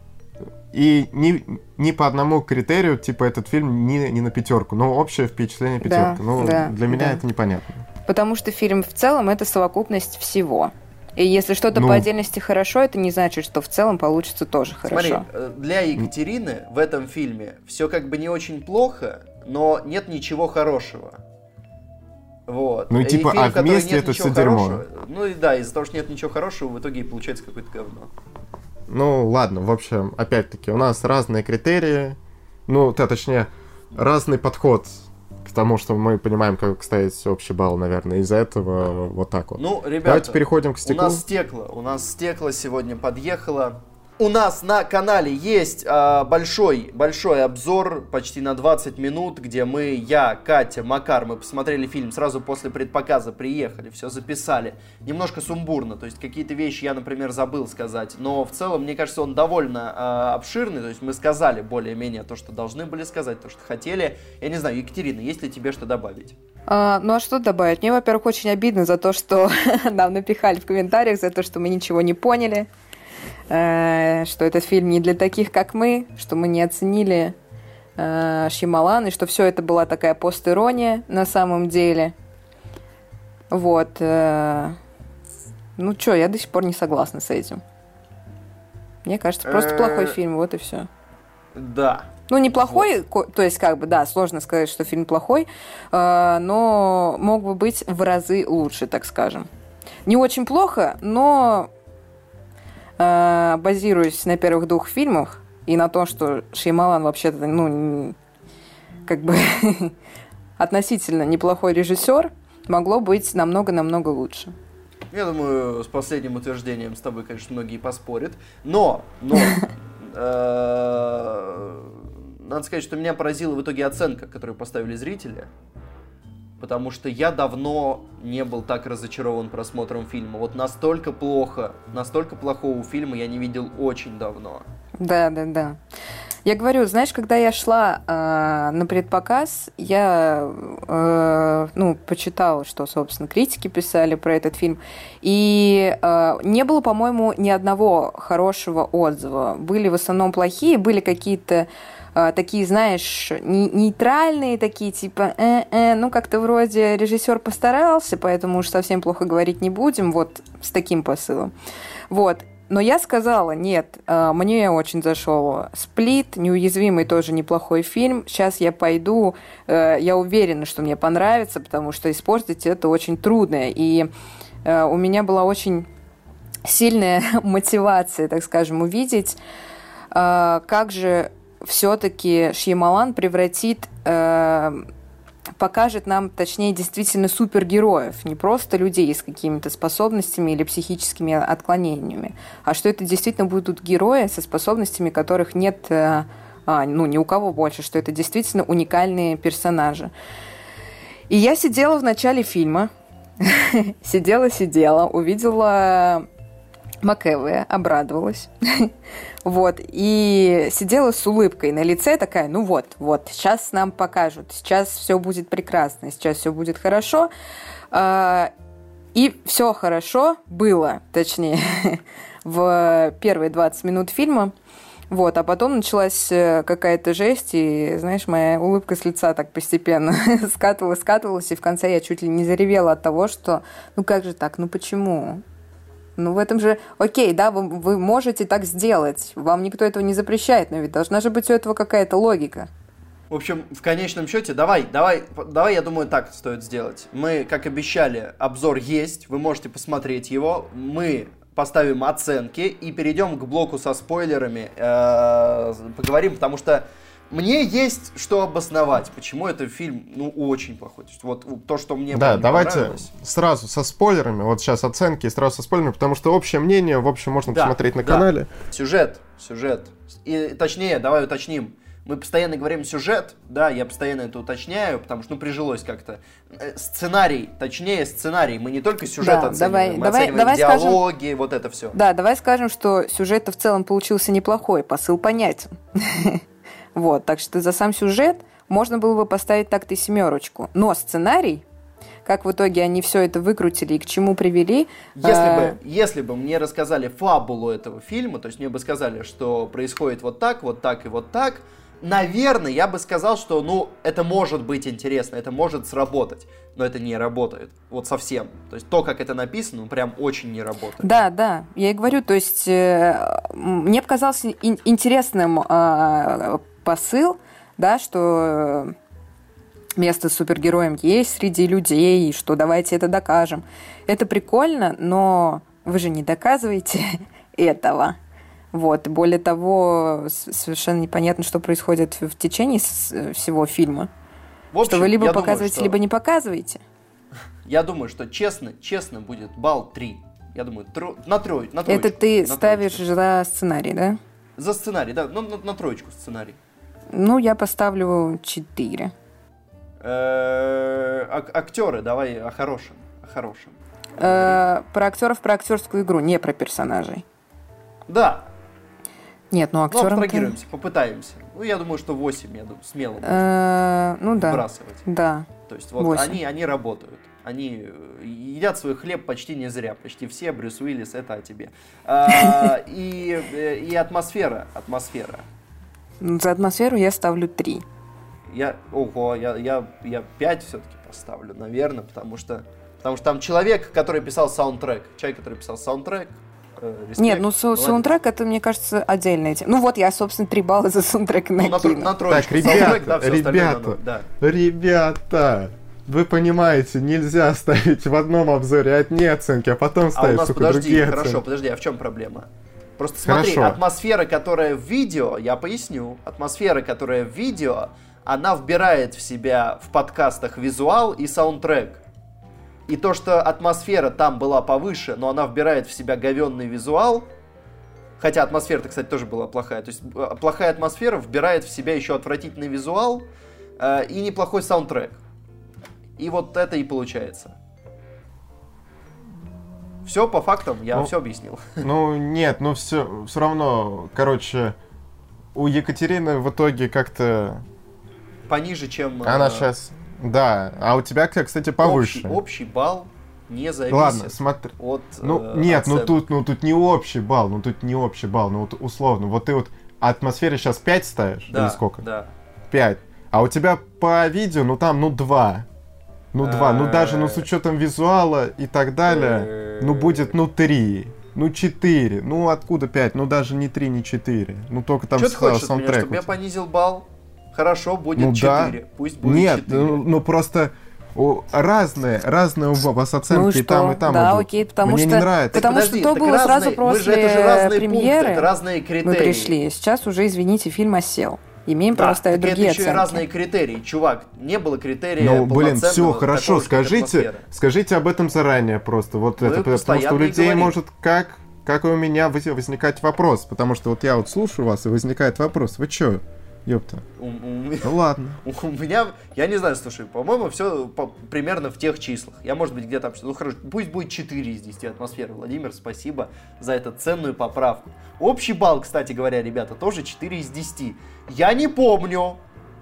И ни, ни по одному критерию, типа, этот фильм не, не на пятерку. Но общее впечатление пятерка. Да, ну, да, для меня да. это непонятно. Потому что фильм в целом это совокупность всего. И если что-то Ну. по отдельности хорошо, это не значит, что в целом получится тоже хорошо. Смотри, э, для Екатерины в этом фильме все как бы не очень плохо, но нет ничего хорошего. Вот. Ну и типа, фильм, а вместе нет это всё дерьмо. Ну и да, из-за того, что нет ничего хорошего, в итоге и получается какое-то говно. Ну, ладно, в общем, опять-таки, у нас разные критерии. Ну, да, точнее, разный подход к тому, что мы понимаем, как ставить общий балл, наверное. Из-за этого вот так вот. Ну, ребята, Давайте переходим к у стеклу. нас стекло, у нас стекло сегодня подъехало. У нас на канале есть а, большой, большой обзор, почти на 20 минут, где мы, я, Катя, Макар, мы посмотрели фильм сразу после предпоказа, приехали, все записали. Немножко сумбурно, то есть какие-то вещи я, например, забыл сказать, но в целом, мне кажется, он довольно а, обширный, то есть мы сказали более-менее то, что должны были сказать, то, что хотели. Я не знаю, Екатерина, есть ли тебе что добавить? А, ну а что добавить? Мне, во-первых, очень обидно за то, что нам напихали в комментариях, за то, что мы ничего не поняли, э, что этот фильм не для таких, как мы, что мы не оценили э, Шьямалан, и что все это была такая постирония на самом деле. Вот. э, ну что, я до сих пор не согласна с этим. Мне кажется, просто Э, плохой фильм, вот и все. Да. Ну, неплохой, ко- то есть, как бы, да, сложно сказать, что фильм плохой, э, но мог бы быть в разы лучше, так скажем. Не очень плохо, но э, базируясь на первых двух фильмах и на том, что Шеймалан вообще-то, ну, как бы относительно неплохой режиссер, могло быть намного-намного лучше. Я думаю, с последним утверждением с тобой, конечно, многие поспорят. Но, но, э, надо сказать, что меня поразила в итоге оценка, которую поставили зрители. Потому что я давно не был так разочарован просмотром фильма. Вот настолько плохо, настолько плохого фильма я не видел очень давно. Да, да, да. Я говорю, знаешь, когда я шла э, на предпоказ, я э, ну, почитала, что, собственно, критики писали про этот фильм. И э, не было, по-моему, ни одного хорошего отзыва. Были в основном плохие, были какие-то такие, знаешь, не- нейтральные, такие типа, э-э, ну как-то вроде режиссер постарался, поэтому уж совсем плохо говорить не будем, вот с таким посылом. Вот. Но я сказала, нет, э, мне очень зашел «Сплит», «Неуязвимый» тоже неплохой фильм. Сейчас я пойду, э, я уверена, что мне понравится, потому что испортить это очень трудно. И э, у меня была очень сильная мотивация, так скажем, увидеть, э, как же все-таки Шьямалан превратит э, покажет нам, точнее, действительно супергероев, не просто людей с какими-то способностями или психическими отклонениями, а что это действительно будут герои со способностями, которых нет, э, а, ну, ни у кого больше, что это действительно уникальные персонажи. И я сидела в начале фильма, сидела-сидела, увидела Макэве, обрадовалась. Вот, и сидела с улыбкой на лице, такая, ну вот, вот, сейчас нам покажут, сейчас все будет прекрасно, сейчас все будет хорошо. А, И все хорошо было, точнее, в первые 20 минут фильма. Вот, а потом началась э, какая-то жесть, и, знаешь, моя улыбка с лица так постепенно скатывалась, скатывалась, и в конце я чуть ли не заревела от того, что, ну как же так, ну почему? Ну, в этом же, окей, да, вы, вы можете так сделать, вам никто этого не запрещает, но ведь должна же быть у этого какая-то логика. В общем, в конечном счете, давай, давай, давай, я думаю, так стоит сделать. Мы, как обещали, обзор есть, вы можете посмотреть его. Мы поставим оценки и перейдем к блоку со спойлерами, э, поговорим, потому что мне есть что обосновать, почему этот фильм, ну, очень плохой. То есть вот то, что мне Да, давайте сразу со спойлерами. Вот сейчас оценки и сразу со спойлерами, потому что общее мнение, в общем, можно Да, посмотреть на да. канале. Сюжет, сюжет. И точнее, давай уточним. Мы постоянно говорим сюжет, да, я постоянно это уточняю, потому что, ну, прижилось как-то. Э, Сценарий, точнее, сценарий. Мы не только сюжет Да, оцениваем, давай- мы давай- оцениваем давай скажем- диалоги, вот это все. Да, давай скажем, что сюжет в целом получился неплохой, посыл понятен. Вот, так что за сам сюжет можно было бы поставить так-то и семерочку. Но сценарий как в итоге они все это выкрутили и к чему привели. Если, а, бы, если бы мне рассказали фабулу этого фильма, то есть мне бы сказали, что происходит вот так, вот так и вот так, наверное, я бы сказал, что, ну, это может быть интересно, это может сработать, но это не работает, вот совсем. То есть то, как это написано, ну, прям очень не работает. Да, да, я и говорю, то есть э, мне показался ин- интересным э, посыл, да, что э, место супергероям есть среди людей, и что давайте это докажем. Это прикольно, но вы же не доказываете этого. Вот. Более того, совершенно непонятно, что происходит в течение с- всего фильма. В общем, что вы либо я думаю, показываете, что- либо не показываете. Я думаю, что честно, честно будет балл 3. Я думаю, тро- на, трой, на троечку. Это ты на ставишь троечку. за сценарий, да? За сценарий, да, ну, на, на троечку сценарий. Ну, я поставлю 4. Э, ак- Актеры, давай о хорошем. О хорошем. Э, про актеров, про актерскую игру, не про персонажей. Да, Нет, ну ну актерам... абстрагируемся, попытаемся. Ну, я думаю, что 8, я думаю, смело Э, ну да. вбрасывать. Да. То есть вот они, они работают. Они едят свой хлеб почти не зря. Почти все. Брюс Уиллис, это о тебе. И, и атмосфера. Атмосфера. За атмосферу я ставлю 3. Я, ого, я, я, я 5 все-таки поставлю, наверное, потому что, потому что там человек, который писал саундтрек. Человек, который писал саундтрек. э, респект, Нет, ну молодец. саундтрек это, мне кажется, отдельная тема. Ну вот я, собственно, 3 балла за саундтрек Ну, на, накину. на троечку. Так, Саундтрек, ребята, да, ребята. да. Ребята, вы понимаете, нельзя ставить в одном обзоре одни оценки, а потом А у ставить, нас, сука, подожди, другие хорошо, оценки. подожди, а в чем проблема? Просто смотри, Хорошо. атмосфера, которая в видео, я поясню, атмосфера, которая в видео, она вбирает в себя в подкастах визуал и саундтрек. И то, что атмосфера там была повыше, но она вбирает в себя говенный визуал, хотя атмосфера-то, кстати, тоже была плохая, то есть э, плохая атмосфера вбирает в себя еще отвратительный визуал э, и неплохой саундтрек. И вот это и получается. Все по фактам, я Ну, все объяснил. Ну, нет, ну все, все равно, короче, у Екатерины в итоге как-то... Пониже, чем... Она э, сейчас... Да, а у тебя, кстати, повыше. Общий, общий балл не зависит Ладно, смотри. от Ну, э, нет, ну оценок. тут, ну тут не общий балл, ну тут не общий балл, ну вот условно. Вот ты вот атмосфере сейчас 5 ставишь? Да, Или сколько? Да. 5. А у тебя по видео, ну там, ну 2. Ну 2. Ну даже, ну с учетом визуала и так далее, ну будет, ну 3. Ну 4. Ну откуда 5? Ну даже не 3, не 4. Ну только там Что ты хочешь от меня, саундтрек. чтобы я понизил балл? Хорошо, будет Ну да. 4. Пусть будет Нет, 4. ну, ну просто о, разные, разные у вас оценки Ну и и там, и там Да, идут. окей, потому Мне что- не нравится. потому Подожди, что то было сразу разные- мы же- это же после разные премьеры. пункты, это разные критерии. Мы пришли. Сейчас уже, извините, фильм осел. Имеем Да, право ставить так это другие еще и оценки. разные критерии. Чувак, не было критерия Ну, блин, все хорошо, скажите, скажите об этом заранее просто. Вот Мы это, потому что у и людей говорим. может как, как и у меня воз- возникать вопрос, потому что вот я вот слушаю вас и возникает вопрос, вы чё, ёпта? У- у- Ну ладно. У меня, я не знаю, слушай, по-моему, все примерно в тех числах. Я, может быть, где-то... Ну, хорошо, пусть будет 4 из 10 атмосферы. Владимир, спасибо за эту ценную поправку. Общий балл, кстати говоря, ребята, тоже 4 из 10. Я не помню,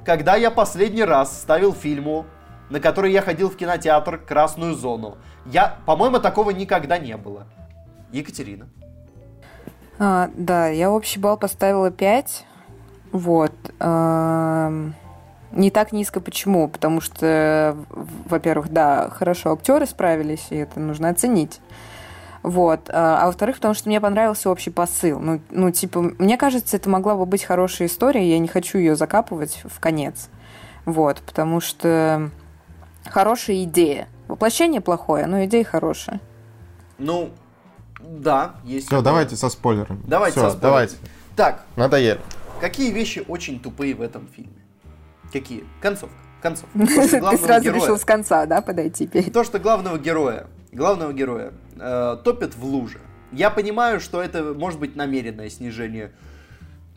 когда я последний раз ставил фильму, на который я ходил в кинотеатр «Красную зону». Я, по-моему, такого никогда не было. Екатерина. А, да, я общий балл поставила 5. Вот. Ам, Не так низко почему? Потому что, во-первых, да, хорошо актеры справились, и это нужно оценить. Вот. А а во-вторых, потому что мне понравился общий посыл. Ну, ну, типа, мне кажется, это могла бы быть хорошая история, я не хочу ее закапывать в конец. Вот, потому что хорошая идея. Воплощение плохое, но идея хорошая. Ну, да, есть... Все, давайте со спойлерами. Давайте Всё, со спойлерами. давайте. Так, Надоели. Какие вещи очень тупые в этом фильме? Какие? Концовка. Концовка. То, Ты сразу героя- решил с конца, да, подойти перед То, что главного героя, главного героя э, топят в луже. Я понимаю, что это может быть намеренное снижение.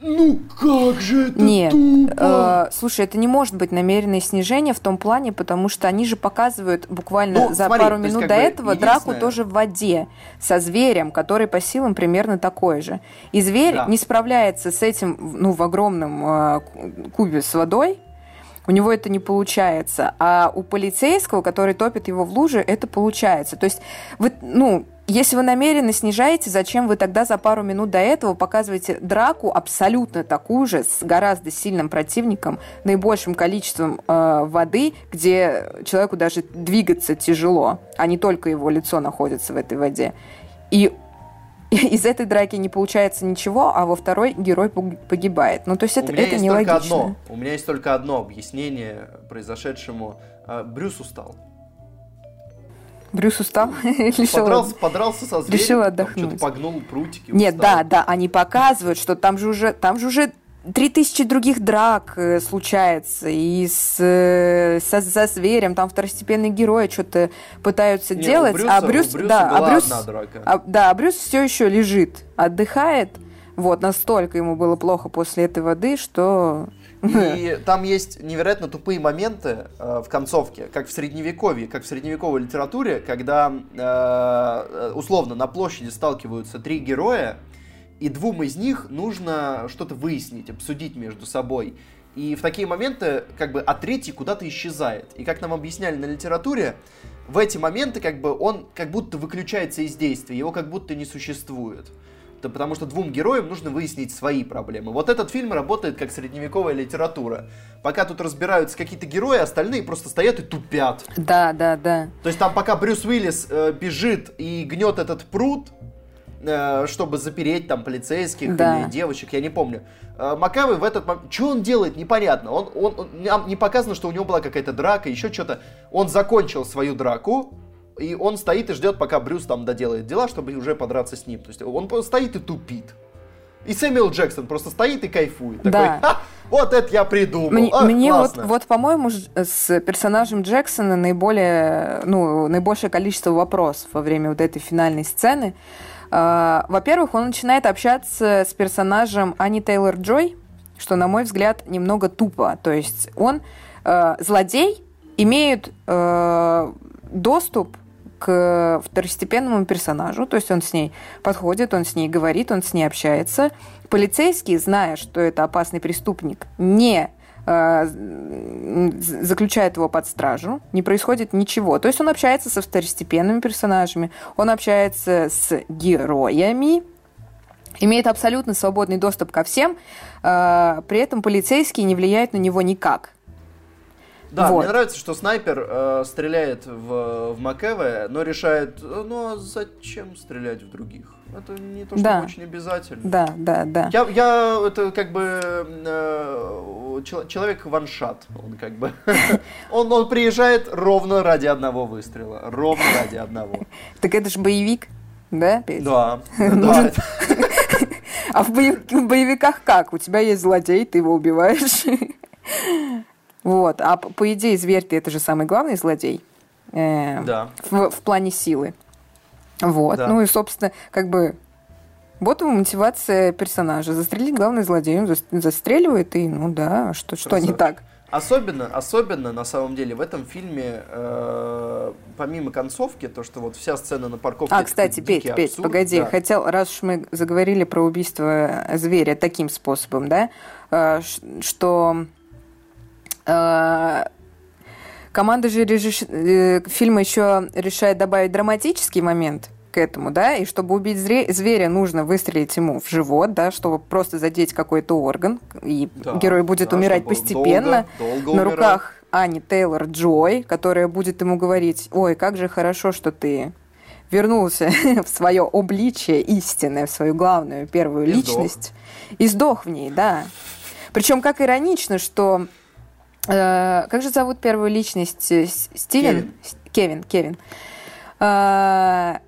Ну как же это Нет, тупо! э, слушай, это не может быть намеренное снижение в том плане, потому что они же показывают буквально Ну, за смотри, пару есть минут как до этого драку тоже в воде со зверем, который по силам примерно такой же. И зверь Да. не справляется с этим, ну, в огромном э, ку- кубе с водой. у него это не получается. А у полицейского, который топит его в луже, это получается. То есть вы, ну, если вы намеренно снижаете, зачем вы тогда за пару минут до этого показываете драку абсолютно такую же, с гораздо сильным противником, наибольшим количеством э, воды, где человеку даже двигаться тяжело, а не только его лицо находится в этой воде. И из этой драки не получается ничего, а во второй герой погибает. Ну, то есть это, это нелогично. Одно, у меня есть только одно объяснение произошедшему. А, Брюс устал. Брюс устал? Решил подрался, подрался со зверем, решил отдохнуть. Что-то погнул прутики. Нет, устал. да, да, они показывают, что там же уже, там же уже три тысячи других драк э, случается, и с, э, со, со зверем, там второстепенные герои что-то пытаются Не, делать, Брюса, а Брюс, да, а Брюс, а, да, а Брюс все еще лежит, отдыхает, вот, настолько ему было плохо после этой воды, что... И там есть невероятно тупые моменты э, в концовке, как в средневековье, как в средневековой литературе, когда э, условно на площади сталкиваются три героя, и двум из них нужно что-то выяснить, обсудить между собой. И в такие моменты, как бы, а третий куда-то исчезает. И как нам объясняли на литературе, в эти моменты, как бы, он как будто выключается из действия, его как будто не существует. Потому что двум героям нужно выяснить свои проблемы. Вот этот фильм работает как средневековая литература. Пока тут разбираются какие-то герои, остальные просто стоят и тупят. Да, да, да. То есть там пока Брюс Уиллис э, бежит и гнет этот пруд, Э, чтобы запереть там полицейских да. или девочек, я не помню. Э, Макавы в этот момент... Что он делает, непонятно. Он, он, он, не показано, что у него была какая-то драка, еще что-то. Он закончил свою драку, и он стоит и ждет, пока Брюс там доделает дела, чтобы уже подраться с ним. То есть он стоит и тупит. И Сэмюэл Джексон просто стоит и кайфует. Да. Такой, вот это я придумал. Мне, а, мне вот, вот, по-моему, с персонажем Джексона наиболее, ну, наибольшее количество вопросов во время вот этой финальной сцены. А, во-первых, он начинает общаться с персонажем Ани Тейлор Джой, что, на мой взгляд, немного тупо. То есть он, э, злодей, имеет э, доступ к второстепенному персонажу, то есть он с ней подходит, он с ней говорит, он с ней общается. Полицейский, зная, что это опасный преступник, не Э, заключает его под стражу, не происходит ничего. То есть он общается со второстепенными персонажами, он общается с героями, имеет абсолютно свободный доступ ко всем, э, при этом полицейский не влияет на него никак. Да, вот. мне нравится, что снайпер э, стреляет в, в Макэве, но решает, э, ну а зачем стрелять в других? Это не то, что да. очень обязательно. Да, да, да. Я, я это как бы э, человек ваншат, он как бы, он, он приезжает ровно ради одного выстрела, ровно ради одного. Так это же боевик, да? Да, да. А в боевиках как? У тебя есть злодей, ты его убиваешь. Вот. А по идее, зверь ты это же самый главный злодей. Э, да. В, в плане силы. Вот. Да. Ну и, собственно, как бы вот его мотивация персонажа. Застрелить главный злодей. Он застреливает, и ну да, что, что не так. Особенно, особенно на самом деле в этом фильме, э, помимо концовки, то, что вот вся сцена на парковке... А, кстати, Петь, Петь, абсурд, погоди, да. хотел, раз уж мы заговорили про убийство зверя таким способом, да, э, что команда же режиш... Э, фильма еще решает добавить драматический момент к этому, да, и чтобы убить зверя, нужно выстрелить ему в живот, да, чтобы просто задеть какой-то орган, и да, герой будет да, умирать постепенно долго, долго на руках Ани Тейлор Джой, которая будет ему говорить, ой, как же хорошо, что ты вернулся в свое обличие истинное, в свою главную первую и личность, сдох. и сдох в ней, да. Причем как иронично, что Э, как же зовут первую личность? Э, Стивен? Кевин, Кевин. Кевин. Э,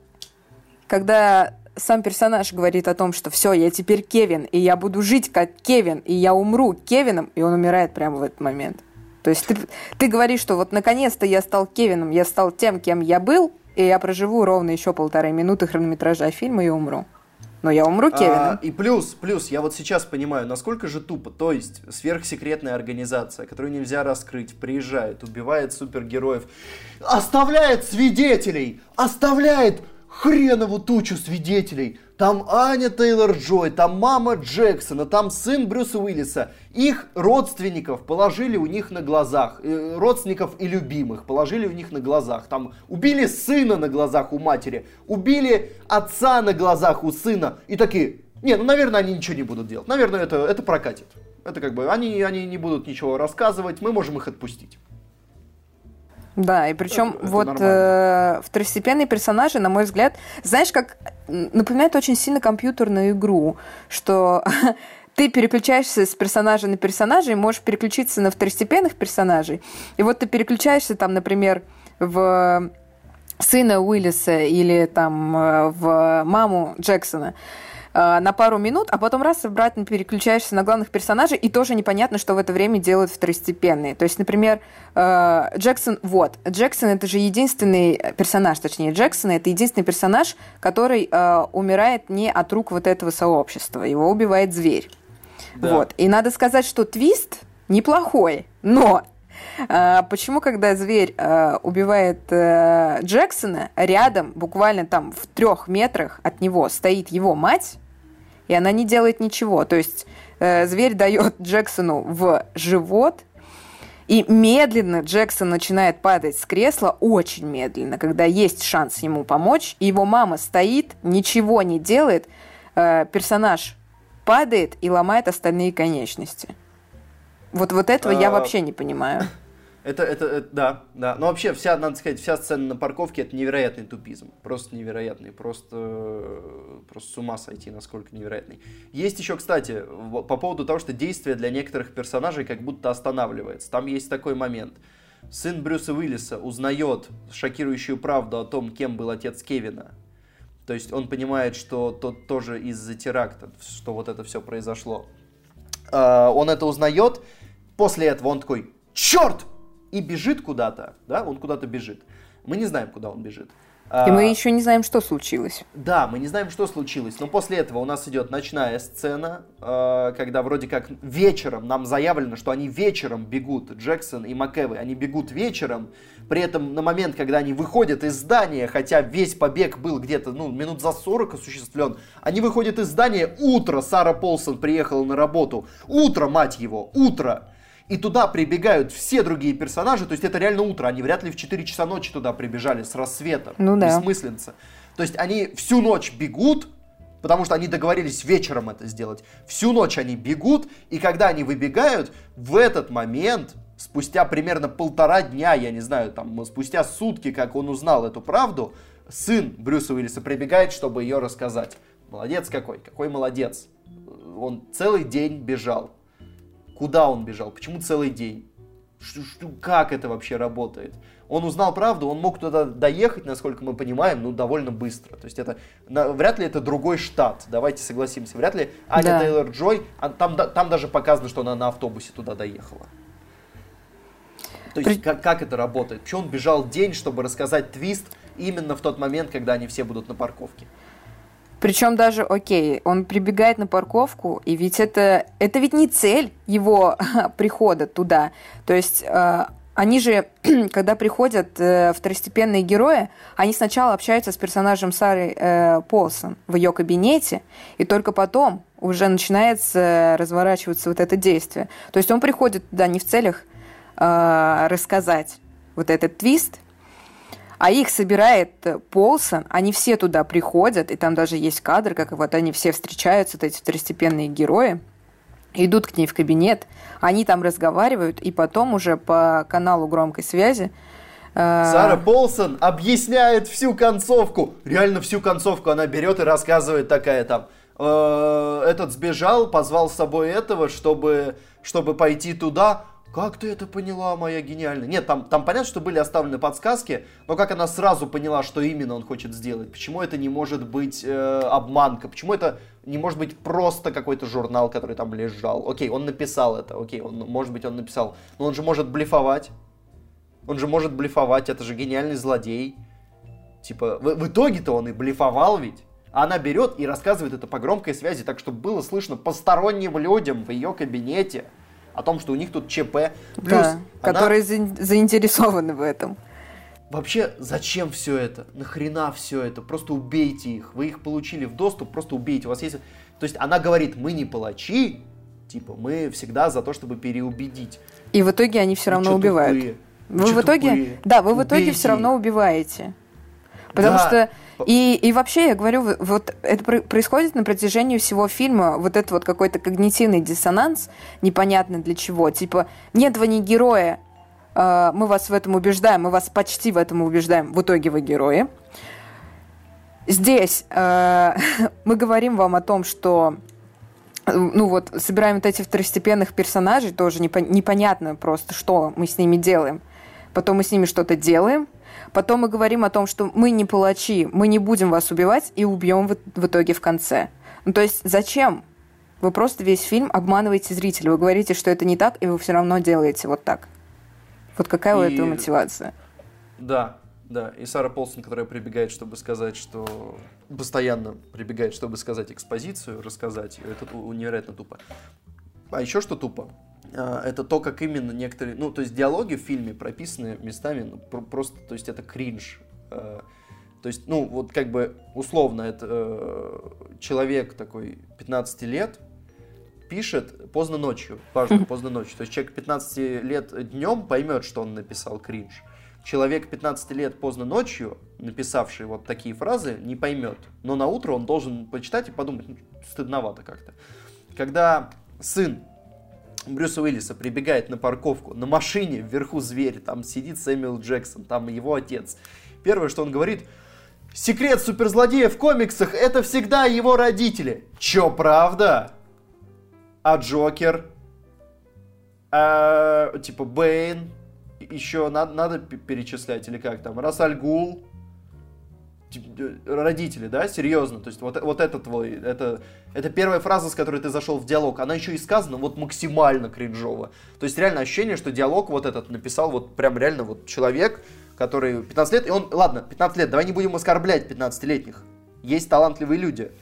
когда сам персонаж говорит о том, что все, я теперь Кевин, и я буду жить как Кевин, и я умру Кевином, и он умирает прямо в этот момент. То есть ты, ты говоришь, что вот наконец-то я стал Кевином, я стал тем, кем я был, и я проживу ровно еще полторы минуты хронометража фильма и умру. Но я умру Кевином. А, и плюс, плюс, я вот сейчас понимаю, насколько же тупо. То есть, сверхсекретная организация, которую нельзя раскрыть, приезжает, убивает супергероев, оставляет свидетелей, оставляет хренову тучу свидетелей, Там Аня Тейлор-Джой, там мама Джексона, там сын Брюса Уиллиса. Их родственников положили у них на глазах. Э, родственников и любимых положили у них на глазах. Там убили сына на глазах у матери. Убили отца на глазах у сына. И такие, не, ну, наверное, они ничего не будут делать. Наверное, это, это прокатит. Это как бы, они, они не будут ничего рассказывать, мы можем их отпустить. Да, и причем это, вот это э, второстепенные персонажи, на мой взгляд, знаешь, как напоминает очень сильно компьютерную игру, что ты переключаешься с персонажа на персонажа и можешь переключиться на второстепенных персонажей. И вот ты переключаешься там, например, в сына Уиллиса или там э, в маму Джексона. Э, на пару минут, а потом раз обратно переключаешься на главных персонажей, и тоже непонятно, что в это время делают второстепенные. То есть, например, э, Джексон, вот, Джексон это же единственный персонаж, точнее, Джексон это единственный персонаж, который э, умирает не от рук вот этого сообщества, его убивает зверь. Да. Вот. И надо сказать, что твист неплохой, но Почему, когда зверь убивает Джексона, рядом, буквально там в трех метрах от него стоит его мать, и она не делает ничего. То есть э, зверь дает Джексону в живот, и медленно Джексон начинает падать с кресла, очень медленно, когда есть шанс ему помочь, и его мама стоит, ничего не делает, э, персонаж падает и ломает остальные конечности. Вот, вот этого я а, вообще не понимаю. Это, это, это, да, да. Но вообще вся, надо сказать, вся сцена на парковке это невероятный тупизм. Просто невероятный. Просто, просто с ума сойти, насколько невероятный. Есть еще, кстати, по поводу того, что действие для некоторых персонажей как будто останавливается. Там есть такой момент. Сын Брюса Уиллиса узнает шокирующую правду о том, кем был отец Кевина. То есть он понимает, что тот тоже из-за теракта, что вот это все произошло. А, он это узнает. После этого он такой, черт, и бежит куда-то, да, он куда-то бежит. Мы не знаем, куда он бежит. И мы а, еще не знаем, что случилось. Да, мы не знаем, что случилось. Но после этого у нас идет ночная сцена, а, когда вроде как вечером нам заявлено, что они вечером бегут, Джексон и МакЭвы, они бегут вечером. При этом на момент, когда они выходят из здания, хотя весь побег был где-то ну, минут за 40 осуществлен, они выходят из здания, утро, Сара Полсон приехала на работу, утро, мать его, утро и туда прибегают все другие персонажи, то есть это реально утро, они вряд ли в 4 часа ночи туда прибежали с рассветом, ну, да. бессмысленца. То есть они всю ночь бегут, потому что они договорились вечером это сделать. Всю ночь они бегут, и когда они выбегают, в этот момент, спустя примерно полтора дня, я не знаю, там, спустя сутки, как он узнал эту правду, сын Брюса Уиллиса прибегает, чтобы ее рассказать. Молодец какой, какой молодец. Он целый день бежал. Куда он бежал? Почему целый день? Ш -ш как это вообще работает? Он узнал правду, он мог туда доехать, насколько мы понимаем, ну, довольно быстро. То есть это, на, вряд ли это другой штат, давайте согласимся. Вряд ли Аня да. Тейлор-Джой, а, там, там даже показано, что она на автобусе туда доехала. То есть При... как, как это работает? Почему он бежал день, чтобы рассказать твист именно в тот момент, когда они все будут на парковке? Причем даже, окей, он прибегает на парковку, и ведь это, это ведь не цель его прихода туда. То есть э, они же, когда приходят э, второстепенные герои, они сначала общаются с персонажем Сары э, Полсон в ее кабинете, и только потом уже начинается разворачиваться вот это действие. То есть он приходит туда не в целях э, рассказать вот этот твист, а их собирает э, Полсон, они все туда приходят, и там даже есть кадр, как вот они все встречаются, вот эти второстепенные герои, идут к ней в кабинет, они там разговаривают, и потом уже по каналу громкой связи э, Сара Полсон объясняет всю концовку. Реально всю концовку она берет и рассказывает такая там. «Э, этот сбежал, позвал с собой этого, чтобы, чтобы пойти туда. Как ты это поняла, моя гениальная? Нет, там, там понятно, что были оставлены подсказки, но как она сразу поняла, что именно он хочет сделать? Почему это не может быть э, обманка? Почему это не может быть просто какой-то журнал, который там лежал? Окей, он написал это, окей, он, может быть, он написал. Но он же может блефовать. Он же может блефовать, это же гениальный злодей. Типа, в, в итоге-то он и блефовал ведь. А она берет и рассказывает это по громкой связи, так чтобы было слышно посторонним людям в ее кабинете о том, что у них тут ЧП. Плюс да, она... которые заинтересованы в этом. вообще, зачем все это? Нахрена все это? Просто убейте их. Вы их получили в доступ, просто убейте. У вас есть... То есть она говорит, мы не палачи, типа, мы всегда за то, чтобы переубедить. И в итоге они все равно убивают. Тупые. Вы, в итоге, тупые. да, вы в итоге Убейте. все равно убиваете. Потому да. что и, и вообще, я говорю, вот это происходит на протяжении всего фильма, вот это вот какой-то когнитивный диссонанс, непонятно для чего. Типа, нет, вы не героя, э, мы вас в этом убеждаем, мы вас почти в этом убеждаем, в итоге вы герои. Здесь э, мы говорим вам о том, что ну вот, собираем вот этих второстепенных персонажей, тоже непонятно просто, что мы с ними делаем. Потом мы с ними что-то делаем, потом мы говорим о том, что мы не палачи, мы не будем вас убивать и убьем в, в итоге в конце. Ну то есть зачем? Вы просто весь фильм обманываете зрителя. Вы говорите, что это не так, и вы все равно делаете вот так. Вот какая и... у этого мотивация? Да, да, и Сара Полсон, которая прибегает, чтобы сказать, что... Постоянно прибегает, чтобы сказать экспозицию, рассказать. Это невероятно тупо. А еще что тупо? А, это то, как именно некоторые... Ну, то есть диалоги в фильме прописаны местами ну, просто... То есть это кринж. А, то есть, ну, вот как бы условно, это э, человек такой 15 лет, пишет поздно ночью, важно, поздно ночью. То есть человек 15 лет днем поймет, что он написал кринж человек 15 лет поздно ночью, написавший вот такие фразы, не поймет. Но на утро он должен почитать и подумать, ну, стыдновато как-то. Когда сын Брюса Уиллиса прибегает на парковку, на машине вверху зверь, там сидит Сэмюэл Джексон, там его отец. Первое, что он говорит, секрет суперзлодея в комиксах это всегда его родители. Чё, правда? А Джокер? А, типа Бэйн? еще надо, надо перечислять, или как там, Расальгул, родители, да, серьезно, то есть вот, вот это твой, это, это первая фраза, с которой ты зашел в диалог, она еще и сказана вот максимально кринжово, то есть реально ощущение, что диалог вот этот написал вот прям реально вот человек, который 15 лет, и он, ладно, 15 лет, давай не будем оскорблять 15-летних, есть талантливые люди,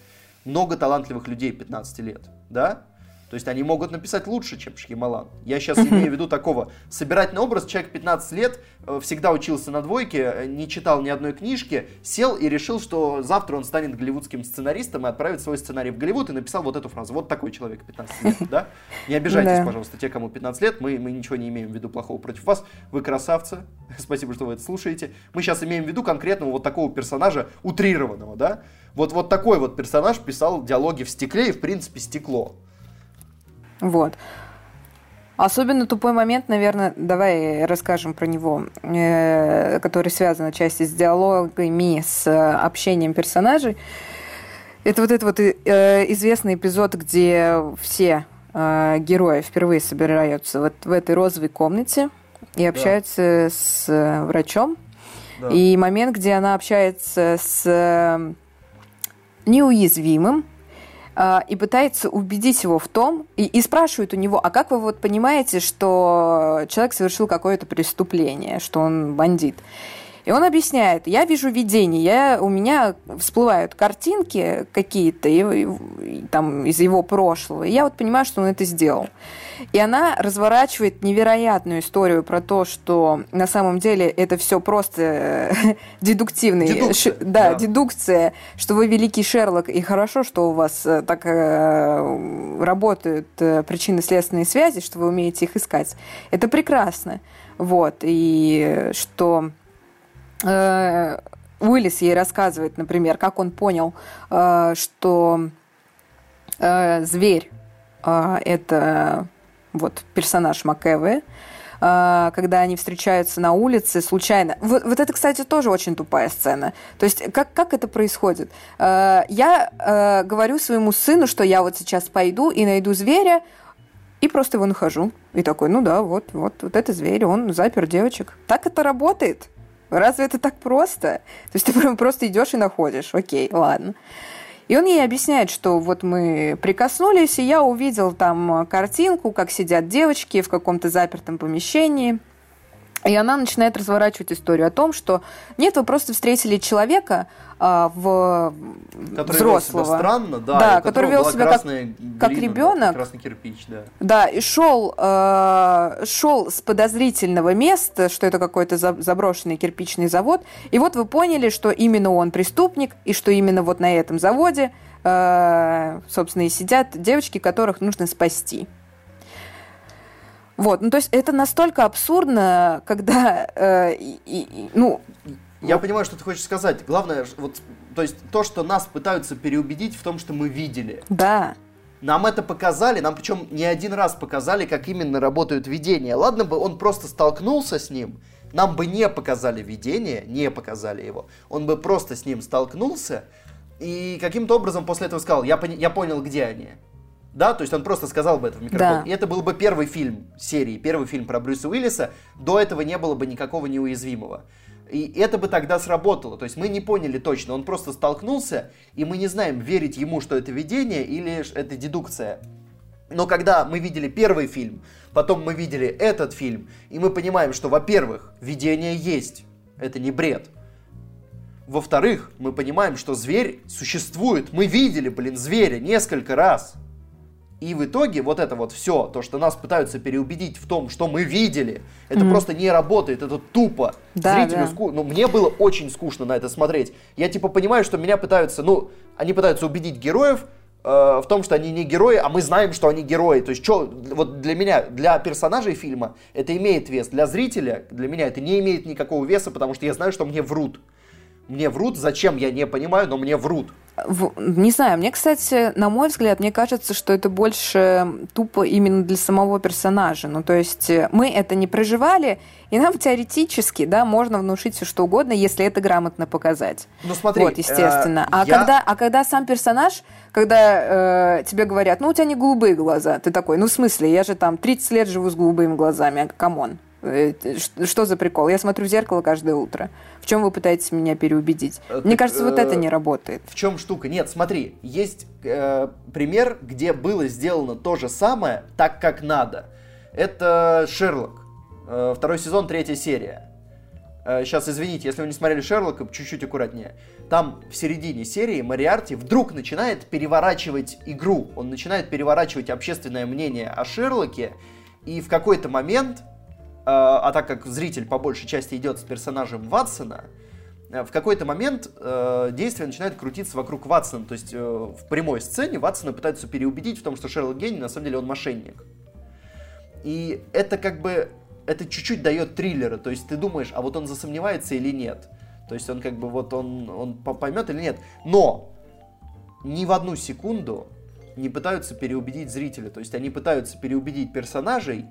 много талантливых людей 15 лет, да, то есть они могут написать лучше, чем Шкималан. Я сейчас имею в виду такого собирательный образ. Человек 15 лет, э, всегда учился на двойке, э, не читал ни одной книжки, сел и решил, что завтра он станет голливудским сценаристом и отправит свой сценарий в Голливуд и написал вот эту фразу. Вот такой человек 15 лет, да? Не обижайтесь, пожалуйста, те, кому 15 лет. Мы, мы ничего не имеем в виду плохого против вас. Вы красавцы. Спасибо, что вы это слушаете. Мы сейчас имеем в виду конкретного вот такого персонажа, утрированного, да? Вот, вот такой вот персонаж писал диалоги в стекле и, в принципе, стекло. Вот. Особенно тупой момент, наверное, давай расскажем про него, э, который связан отчасти с диалогами, с общением персонажей. Это вот этот вот э, известный эпизод, где все э, герои впервые собираются вот в этой розовой комнате и общаются да. с врачом. Да. И момент, где она общается с неуязвимым, и пытается убедить его в том, и, и спрашивает у него, а как вы вот понимаете, что человек совершил какое-то преступление, что он бандит? И он объясняет, я вижу видение, я, у меня всплывают картинки какие-то и, и, там из его прошлого, и я вот понимаю, что он это сделал. И она разворачивает невероятную историю про то, что на самом деле это все просто э, дедуктивный, дедукция, да, да, дедукция, что вы великий Шерлок, и хорошо, что у вас э, так э, работают причинно-следственные связи, что вы умеете их искать. Это прекрасно. Вот, и что э, Уиллис ей рассказывает, например, как он понял, э, что э, зверь э, это вот персонаж Макэвы, э, когда они встречаются на улице случайно. Вот, вот это, кстати, тоже очень тупая сцена. То есть как, как это происходит? Э, я э, говорю своему сыну, что я вот сейчас пойду и найду зверя, и просто его нахожу. И такой, ну да, вот, вот, вот это зверь, он запер девочек. Так это работает. Разве это так просто? То есть ты просто идешь и находишь. Окей, ладно. И он ей объясняет, что вот мы прикоснулись, и я увидел там картинку, как сидят девочки в каком-то запертом помещении. И она начинает разворачивать историю о том, что нет, вы просто встретили человека а, в который взрослого, вел себя странно, да, да который вел себя как, как глина, ребенок, да, красный кирпич, да. Да, и шел, э, шел с подозрительного места, что это какой-то заброшенный кирпичный завод, и вот вы поняли, что именно он преступник, и что именно вот на этом заводе, э, собственно, и сидят девочки, которых нужно спасти. Вот, ну то есть это настолько абсурдно, когда, э, и, и, ну... Я вот. понимаю, что ты хочешь сказать. Главное, вот, то есть то, что нас пытаются переубедить в том, что мы видели. Да. Нам это показали, нам причем не один раз показали, как именно работают видения. Ладно бы он просто столкнулся с ним, нам бы не показали видение, не показали его. Он бы просто с ним столкнулся и каким-то образом после этого сказал, я, я понял, где они. Да, то есть он просто сказал бы это в микрофон. Да. И это был бы первый фильм серии, первый фильм про Брюса Уиллиса. До этого не было бы никакого неуязвимого. И это бы тогда сработало. То есть мы не поняли точно. Он просто столкнулся, и мы не знаем, верить ему, что это видение или это дедукция. Но когда мы видели первый фильм, потом мы видели этот фильм, и мы понимаем, что, во-первых, видение есть. Это не бред. Во-вторых, мы понимаем, что зверь существует. Мы видели, блин, зверя несколько раз. И в итоге вот это вот все, то, что нас пытаются переубедить в том, что мы видели, это mm-hmm. просто не работает, это тупо. Да, Зрителю да. скучно. Ну, мне было очень скучно на это смотреть. Я типа понимаю, что меня пытаются, ну, они пытаются убедить героев э, в том, что они не герои, а мы знаем, что они герои. То есть, что, вот для меня, для персонажей фильма это имеет вес. Для зрителя, для меня это не имеет никакого веса, потому что я знаю, что мне врут. Мне врут, зачем, я не понимаю, но мне врут. Не знаю, мне, кстати, на мой взгляд, мне кажется, что это больше тупо именно для самого персонажа. Ну, то есть э, мы это не проживали, и нам теоретически, да, можно внушить все что угодно, если это грамотно показать. Ну, смотри. Вот, естественно. Э, а, я... когда, а когда сам персонаж, когда э, тебе говорят, ну, у тебя не голубые глаза, ты такой, ну, в смысле, я же там 30 лет живу с голубыми глазами, come on. Э, что за прикол? Я смотрю в зеркало каждое утро. В чем вы пытаетесь меня переубедить? Э, Мне кажется, вот это не работает. В чем штука? Нет, смотри, есть э, пример, где было сделано то же самое так, как надо. Это Шерлок. Э, второй сезон, третья серия. Э, сейчас, извините, если вы не смотрели Шерлока, чуть-чуть аккуратнее. Там в середине серии Мариарти вдруг начинает переворачивать игру. Он начинает переворачивать общественное мнение о Шерлоке. И в какой-то момент а, так как зритель по большей части идет с персонажем Ватсона, э, в какой-то момент э, действие начинает крутиться вокруг Ватсона. То есть э, в прямой сцене Ватсона пытаются переубедить в том, что Шерлок гений, на самом деле он мошенник. И это как бы, это чуть-чуть дает триллера. То есть ты думаешь, а вот он засомневается или нет. То есть он как бы вот он, он поймет или нет. Но ни в одну секунду не пытаются переубедить зрителя. То есть они пытаются переубедить персонажей,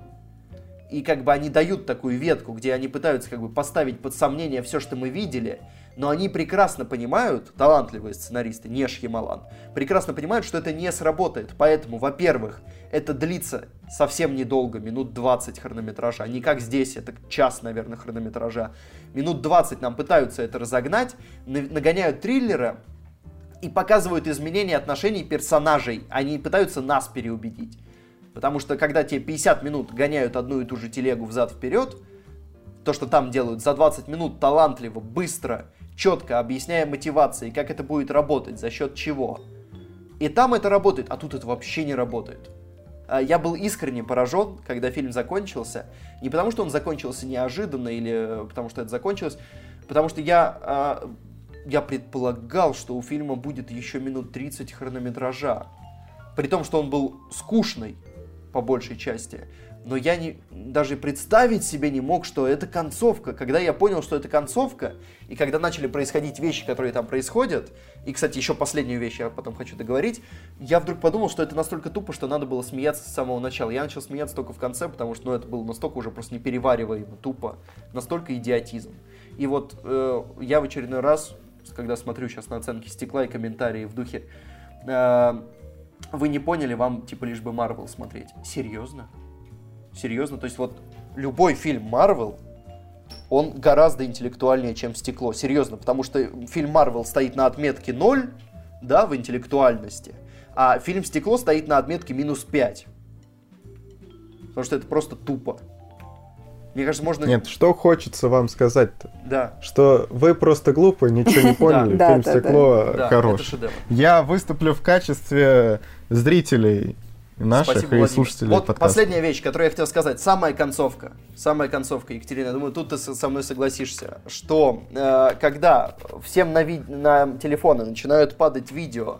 и как бы они дают такую ветку, где они пытаются как бы поставить под сомнение все, что мы видели, но они прекрасно понимают, талантливые сценаристы, не Шьямалан, прекрасно понимают, что это не сработает. Поэтому, во-первых, это длится совсем недолго, минут 20 хронометража, не как здесь, это час, наверное, хронометража. Минут 20 нам пытаются это разогнать, нагоняют триллера и показывают изменения отношений персонажей. Они пытаются нас переубедить. Потому что когда тебе 50 минут гоняют одну и ту же телегу взад-вперед, то, что там делают за 20 минут талантливо, быстро, четко объясняя мотивации, как это будет работать, за счет чего. И там это работает, а тут это вообще не работает. А, я был искренне поражен, когда фильм закончился. Не потому, что он закончился неожиданно или потому, что это закончилось, потому что я, а, я предполагал, что у фильма будет еще минут 30 хронометража. При том, что он был скучный по большей части. Но я не, даже представить себе не мог, что это концовка. Когда я понял, что это концовка, и когда начали происходить вещи, которые там происходят, и, кстати, еще последнюю вещь я потом хочу договорить, я вдруг подумал, что это настолько тупо, что надо было смеяться с самого начала. Я начал смеяться только в конце, потому что ну, это было настолько уже просто неперевариваемо, тупо, настолько идиотизм. И вот э, я в очередной раз, когда смотрю сейчас на оценки стекла и комментарии в духе... Э, вы не поняли, вам типа лишь бы Марвел смотреть. Серьезно? Серьезно? То есть вот любой фильм Марвел, он гораздо интеллектуальнее, чем «Стекло». Серьезно, потому что фильм Марвел стоит на отметке 0, да, в интеллектуальности, а фильм «Стекло» стоит на отметке минус 5. Потому что это просто тупо. Мне кажется, можно... Нет, что хочется вам сказать-то? Да. Что вы просто глупые, ничего не поняли, Да, фильм да, «Стекло» Да, хорош. Я выступлю в качестве зрителей наших Спасибо, и Владимир. слушателей Вот подкаста. последняя вещь, которую я хотел сказать. Самая концовка. Самая концовка, Екатерина. Я думаю, тут ты со со мной согласишься, что э, когда всем на, ви- на телефоны начинают падать видео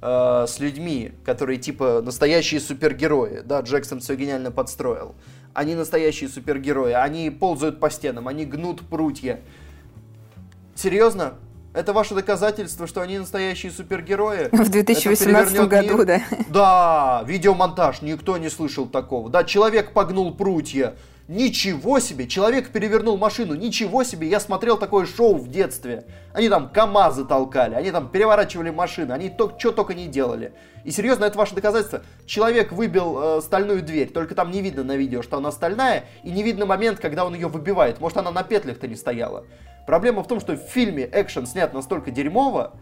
э, с людьми, которые типа настоящие супергерои, да, Джексон все гениально подстроил. Они настоящие супергерои, они ползают по стенам, они гнут прутья. Серьезно? Это ваше доказательство, что они настоящие супергерои? В Это 2018 перевернет году, мир? да. Да, видеомонтаж, никто не слышал такого. Да, человек погнул прутья. Ничего себе, человек перевернул машину, ничего себе, я смотрел такое шоу в детстве. Они там КАМАЗы толкали, они там переворачивали машины, они то, что только не делали. И серьезно, это ваше доказательство. Человек выбил э, стальную дверь, только там не видно на видео, что она стальная, и не видно момент, когда он ее выбивает. Может, она на петлях-то не стояла. Проблема в том, что в фильме экшен снят настолько дерьмово,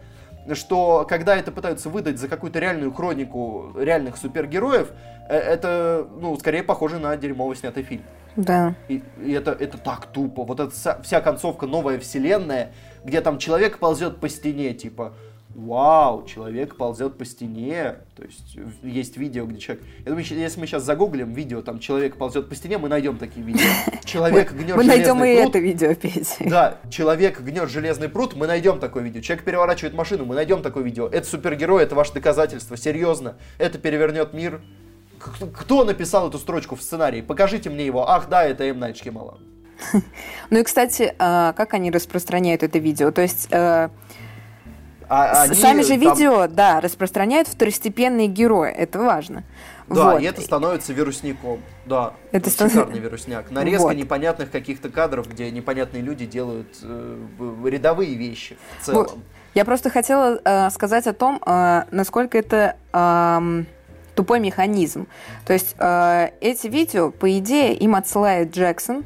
что когда это пытаются выдать за какую-то реальную хронику реальных супергероев, э, это, ну, скорее похоже на дерьмово снятый фильм. Да. И, и это, это так тупо. Вот эта вся концовка новая вселенная, где там человек ползет по стене, типа, вау, человек ползет по стене. То есть есть видео, где человек... Я думаю, если мы сейчас загуглим видео, там человек ползет по стене, мы найдем такие видео. Человек гнет Мы найдем и пруд. это видео, Петя. Да, человек гнет железный пруд, мы найдем такое видео. Человек переворачивает машину, мы найдем такое видео. Это супергерой, это ваше доказательство. Серьезно, это перевернет мир. Кто написал эту строчку в сценарии? Покажите мне его. Ах, да, это М. Найт Шьямалан. Ну и, кстати, а, как они распространяют это видео? То есть э, А они сами же там- видео, да, распространяют второстепенные герои. Это важно. Да, Вот. и это становится вирусником. Да, Это это стан- шикарный вирусняк. Нарезка Вот. непонятных каких-то кадров, где непонятные люди делают э, рядовые вещи в целом. Вот. Я просто хотела э, сказать о том, э, насколько это ам, тупой механизм. То есть э, эти видео, по идее, им отсылает Джексон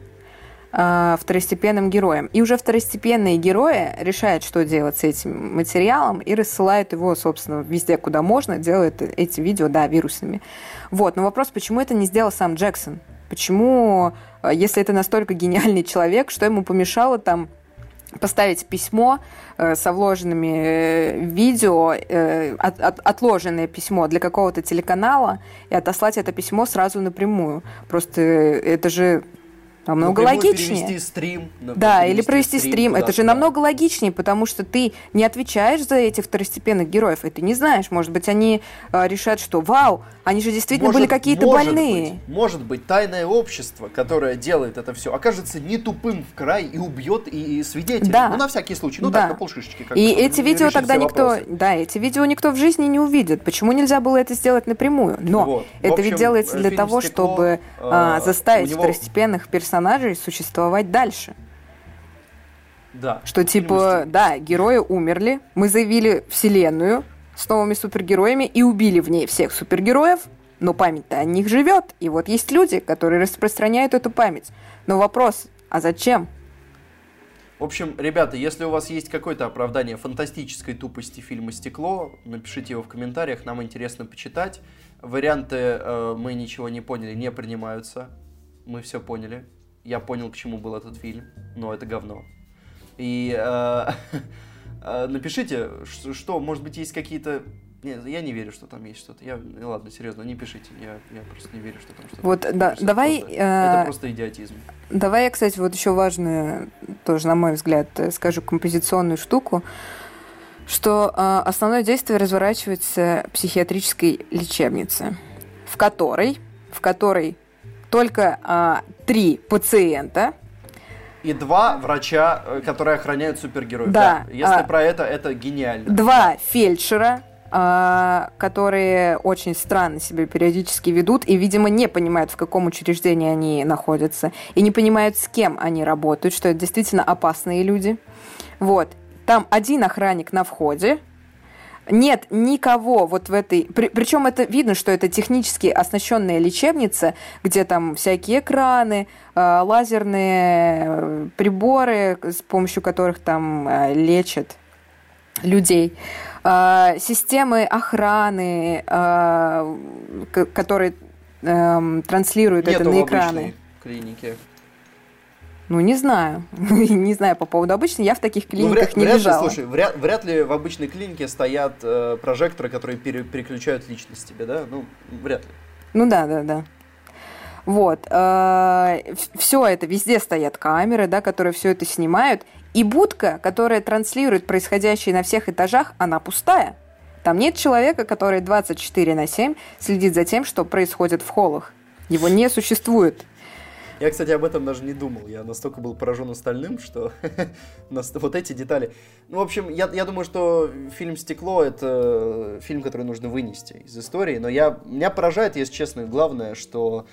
э, второстепенным героям. И уже второстепенные герои решают, что делать с этим материалом, и рассылают его, собственно, везде, куда можно, делают эти видео, да, вирусными. Вот. Но вопрос, почему это не сделал сам Джексон? Почему, э, если это настолько гениальный человек, что ему помешало там поставить письмо э, со вложенными э, видео, э, от- от- отложенное письмо для какого-то телеканала и отослать это письмо сразу напрямую. Просто это же намного Напрямую логичнее. перевести стрим. Да, или провести стрим. Это куда-то, же намного логичнее, потому что ты не отвечаешь за этих второстепенных героев, и ты не знаешь. Может быть, они э, решат, что вау, они же действительно Может- были какие-то больные. быть, может быть, тайное общество, которое делает это все, окажется не тупым в край и убьет и, и свидетелей. Да. Ну, на всякий случай. Ну, Да. так, на полшишечки. как И эти видео тогда никто, вопросы. да, эти видео никто в жизни не увидит. Почему нельзя было это сделать напрямую? Но Вот. Это общем, ведь делается для того, «Стекло», чтобы э, заставить него- второстепенных персонажей существовать дальше. Да. Что типа, да, герои умерли, мы заявили вселенную с новыми супергероями и убили в ней всех супергероев, но память-то о них живет. И вот есть люди, которые распространяют эту память. Но вопрос, а зачем? В общем, ребята, если у вас есть какое-то оправдание фантастической тупости фильма «Стекло», напишите его в комментариях, нам интересно почитать. Варианты э, «мы ничего не поняли» не принимаются. Мы все поняли. Я понял, к чему был этот фильм, но это говно. И э, э, напишите, что, что, может быть, есть какие-то... Нет, я не верю, что там есть что-то. Я, ну ладно, серьезно, не пишите. Я, я просто не верю, что там что-то. Вот, да, Это давай, просто- э, Это просто идиотизм. Давай я, кстати, вот еще важную, тоже, на мой взгляд, э, скажу композиционную штуку, что э, основное действие разворачивается в психиатрической лечебнице, в которой, в которой только а, три пациента, И два врача, э, которые охраняют супергероев. Да, Если а- про это, это гениально. два фельдшера, а, которые очень странно себя периодически ведут и, видимо, не понимают, в каком учреждении они находятся, и не понимают, с кем они работают, что это действительно опасные люди. Вот. Там один охранник на входе, нет никого вот в этой... причем это видно, что это технически оснащенная лечебница, где там всякие экраны, э, лазерные э, приборы, с помощью которых там э, лечат людей, э, системы охраны, э, которые эм, транслируют это Нету на в экраны. клинике. Ну, не знаю. не знаю по поводу обычной. Я в таких ну, клиниках ну, вряд, не вряд лежала. Ли, слушай, вряд, вряд ли в обычной клинике стоят э, прожекторы, которые пере, переключают личность тебе, да? Ну, вряд ли. Ну да, да, да. Вот. Э, все это, везде стоят камеры, да, которые все это снимают. И будка, которая транслирует происходящее на всех этажах, она пустая. Там нет человека, который 24 на 7 следит за тем, что происходит в холлах. Его не существует. Я, кстати, об этом даже не думал. Я настолько был поражен остальным, что вот эти детали. Ну, в общем, я, я думаю, что фильм «Стекло» — это фильм, который нужно вынести из истории. Но я, меня поражает, если честно, главное, что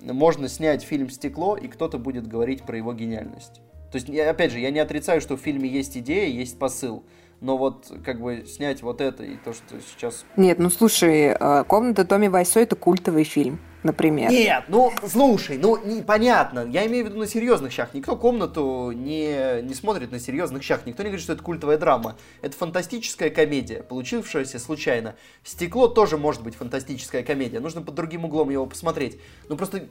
можно снять фильм «Стекло», и кто-то будет говорить про его гениальность. То есть, я, опять же, я не отрицаю, что в фильме есть идея, есть посыл но вот как бы снять вот это и то, что сейчас... Нет, ну слушай, э, «Комната Томми Вайсо» — это культовый фильм, например. Нет, ну слушай, ну непонятно, я имею в виду на серьезных щах. Никто «Комнату» не, не смотрит на серьезных щах, никто не говорит, что это культовая драма. Это фантастическая комедия, получившаяся случайно. «Стекло» тоже может быть фантастическая комедия, нужно под другим углом его посмотреть. Ну просто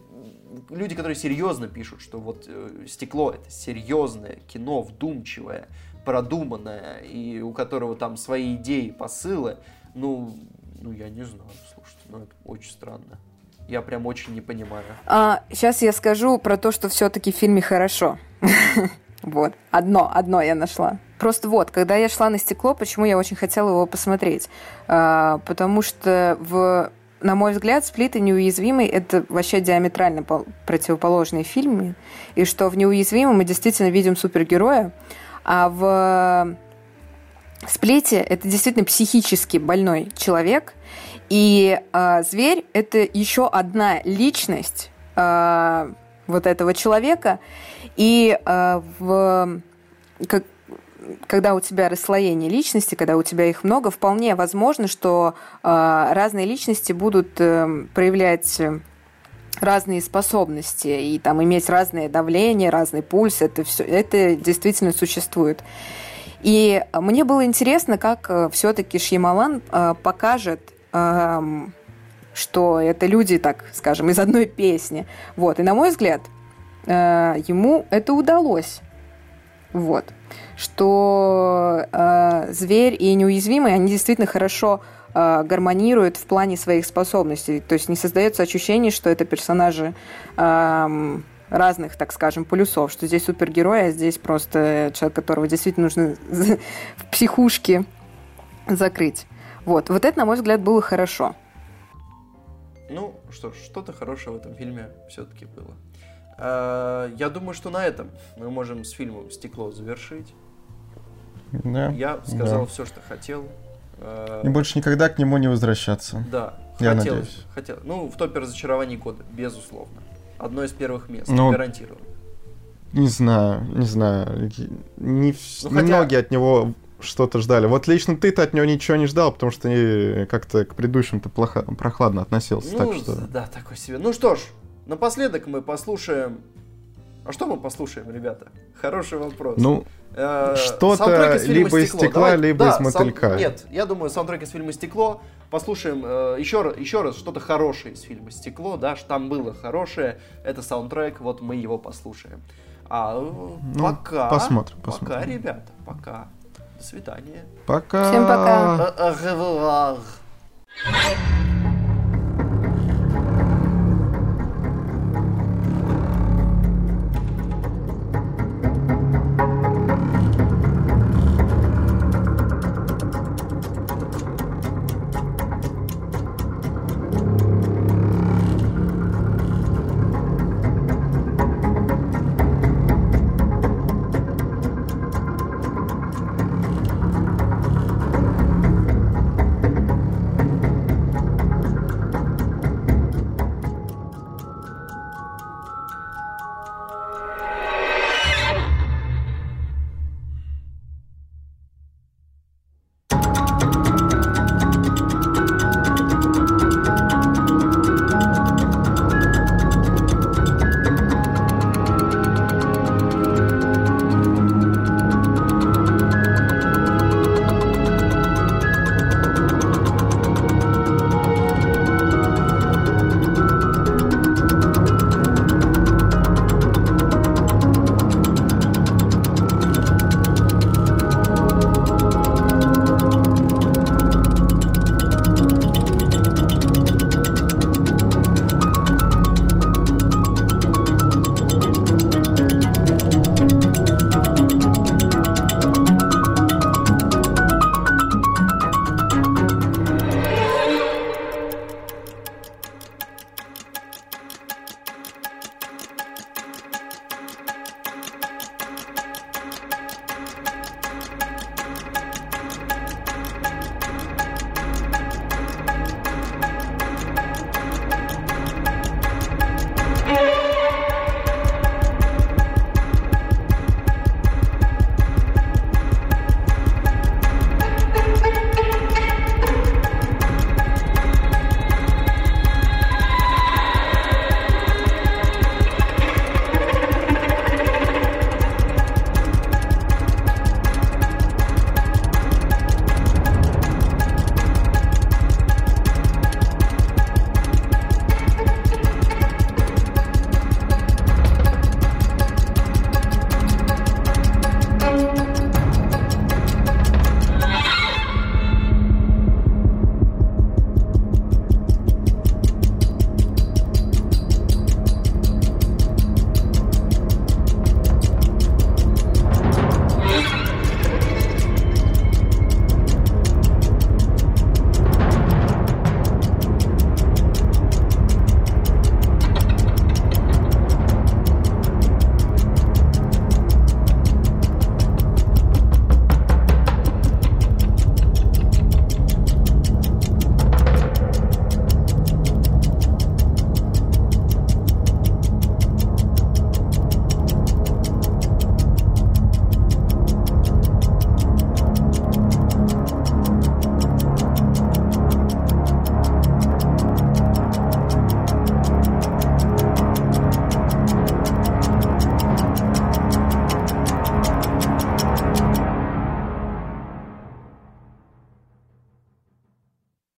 люди, которые серьезно пишут, что вот э, «Стекло» — это серьезное кино, вдумчивое, продуманное, и у которого там свои идеи, посылы, ну, ну я не знаю, слушайте, ну это очень странно. Я прям очень не понимаю. А, сейчас я скажу про то, что все-таки в фильме хорошо. Вот, одно, одно я нашла. Просто вот, когда я шла на стекло, почему я очень хотела его посмотреть? А, потому что в на мой взгляд, «Сплит» и «Неуязвимый» — это вообще диаметрально противоположные фильмы, и что в «Неуязвимом» мы действительно видим супергероя, а в сплите это действительно психически больной человек, и э, зверь это еще одна личность э, вот этого человека, и э, в как, когда у тебя расслоение личности, когда у тебя их много, вполне возможно, что э, разные личности будут э, проявлять разные способности и там иметь разное давление, разный пульс, это все, это действительно существует. И мне было интересно, как э, все-таки Шьямалан э, покажет, эм, что это люди, так скажем, из одной песни. Вот. И на мой взгляд, э, ему это удалось. Вот. Что зверь и неуязвимый, они действительно хорошо э, гармонирует в плане своих способностей. То есть не создается ощущение, что это персонажи разных, так скажем, полюсов, что здесь супергерой, а здесь просто человек, которого действительно нужно в психушке закрыть. Вот. Вот это, на мой взгляд, было хорошо. Ну, что ж, что-то хорошее в этом фильме все-таки было. А, я думаю, что на этом мы можем с фильмом «Стекло» завершить. Да, Я сказал да. все, что хотел. И больше никогда к нему не возвращаться. Да. Я хотелось, надеюсь. Хотел. Ну, в топе разочарований года, безусловно. Одно из первых мест, ну, гарантирую. Не знаю, не знаю. Не, ну, хотя... От него что-то ждали. Вот лично ты-то от него ничего не ждал, потому что ты как-то к предыдущим-то плохо, прохладно относился. Ну, так что... да, такой себе. Ну что ж, напоследок мы послушаем а что мы послушаем, ребята? Хороший вопрос. Ну, э, что-то либо из стекла, Давай, либо да, из мотылька. Сам... Нет, я думаю, саундтрек из фильма «Стекло». Послушаем э, еще, еще раз что-то хорошее из фильма «Стекло», да, что там было хорошее. Это саундтрек, вот мы его послушаем. А ну, пока... Посмотрим, посмотрим. Пока, ребята, пока. До свидания. Пока. Всем пока. Revoir.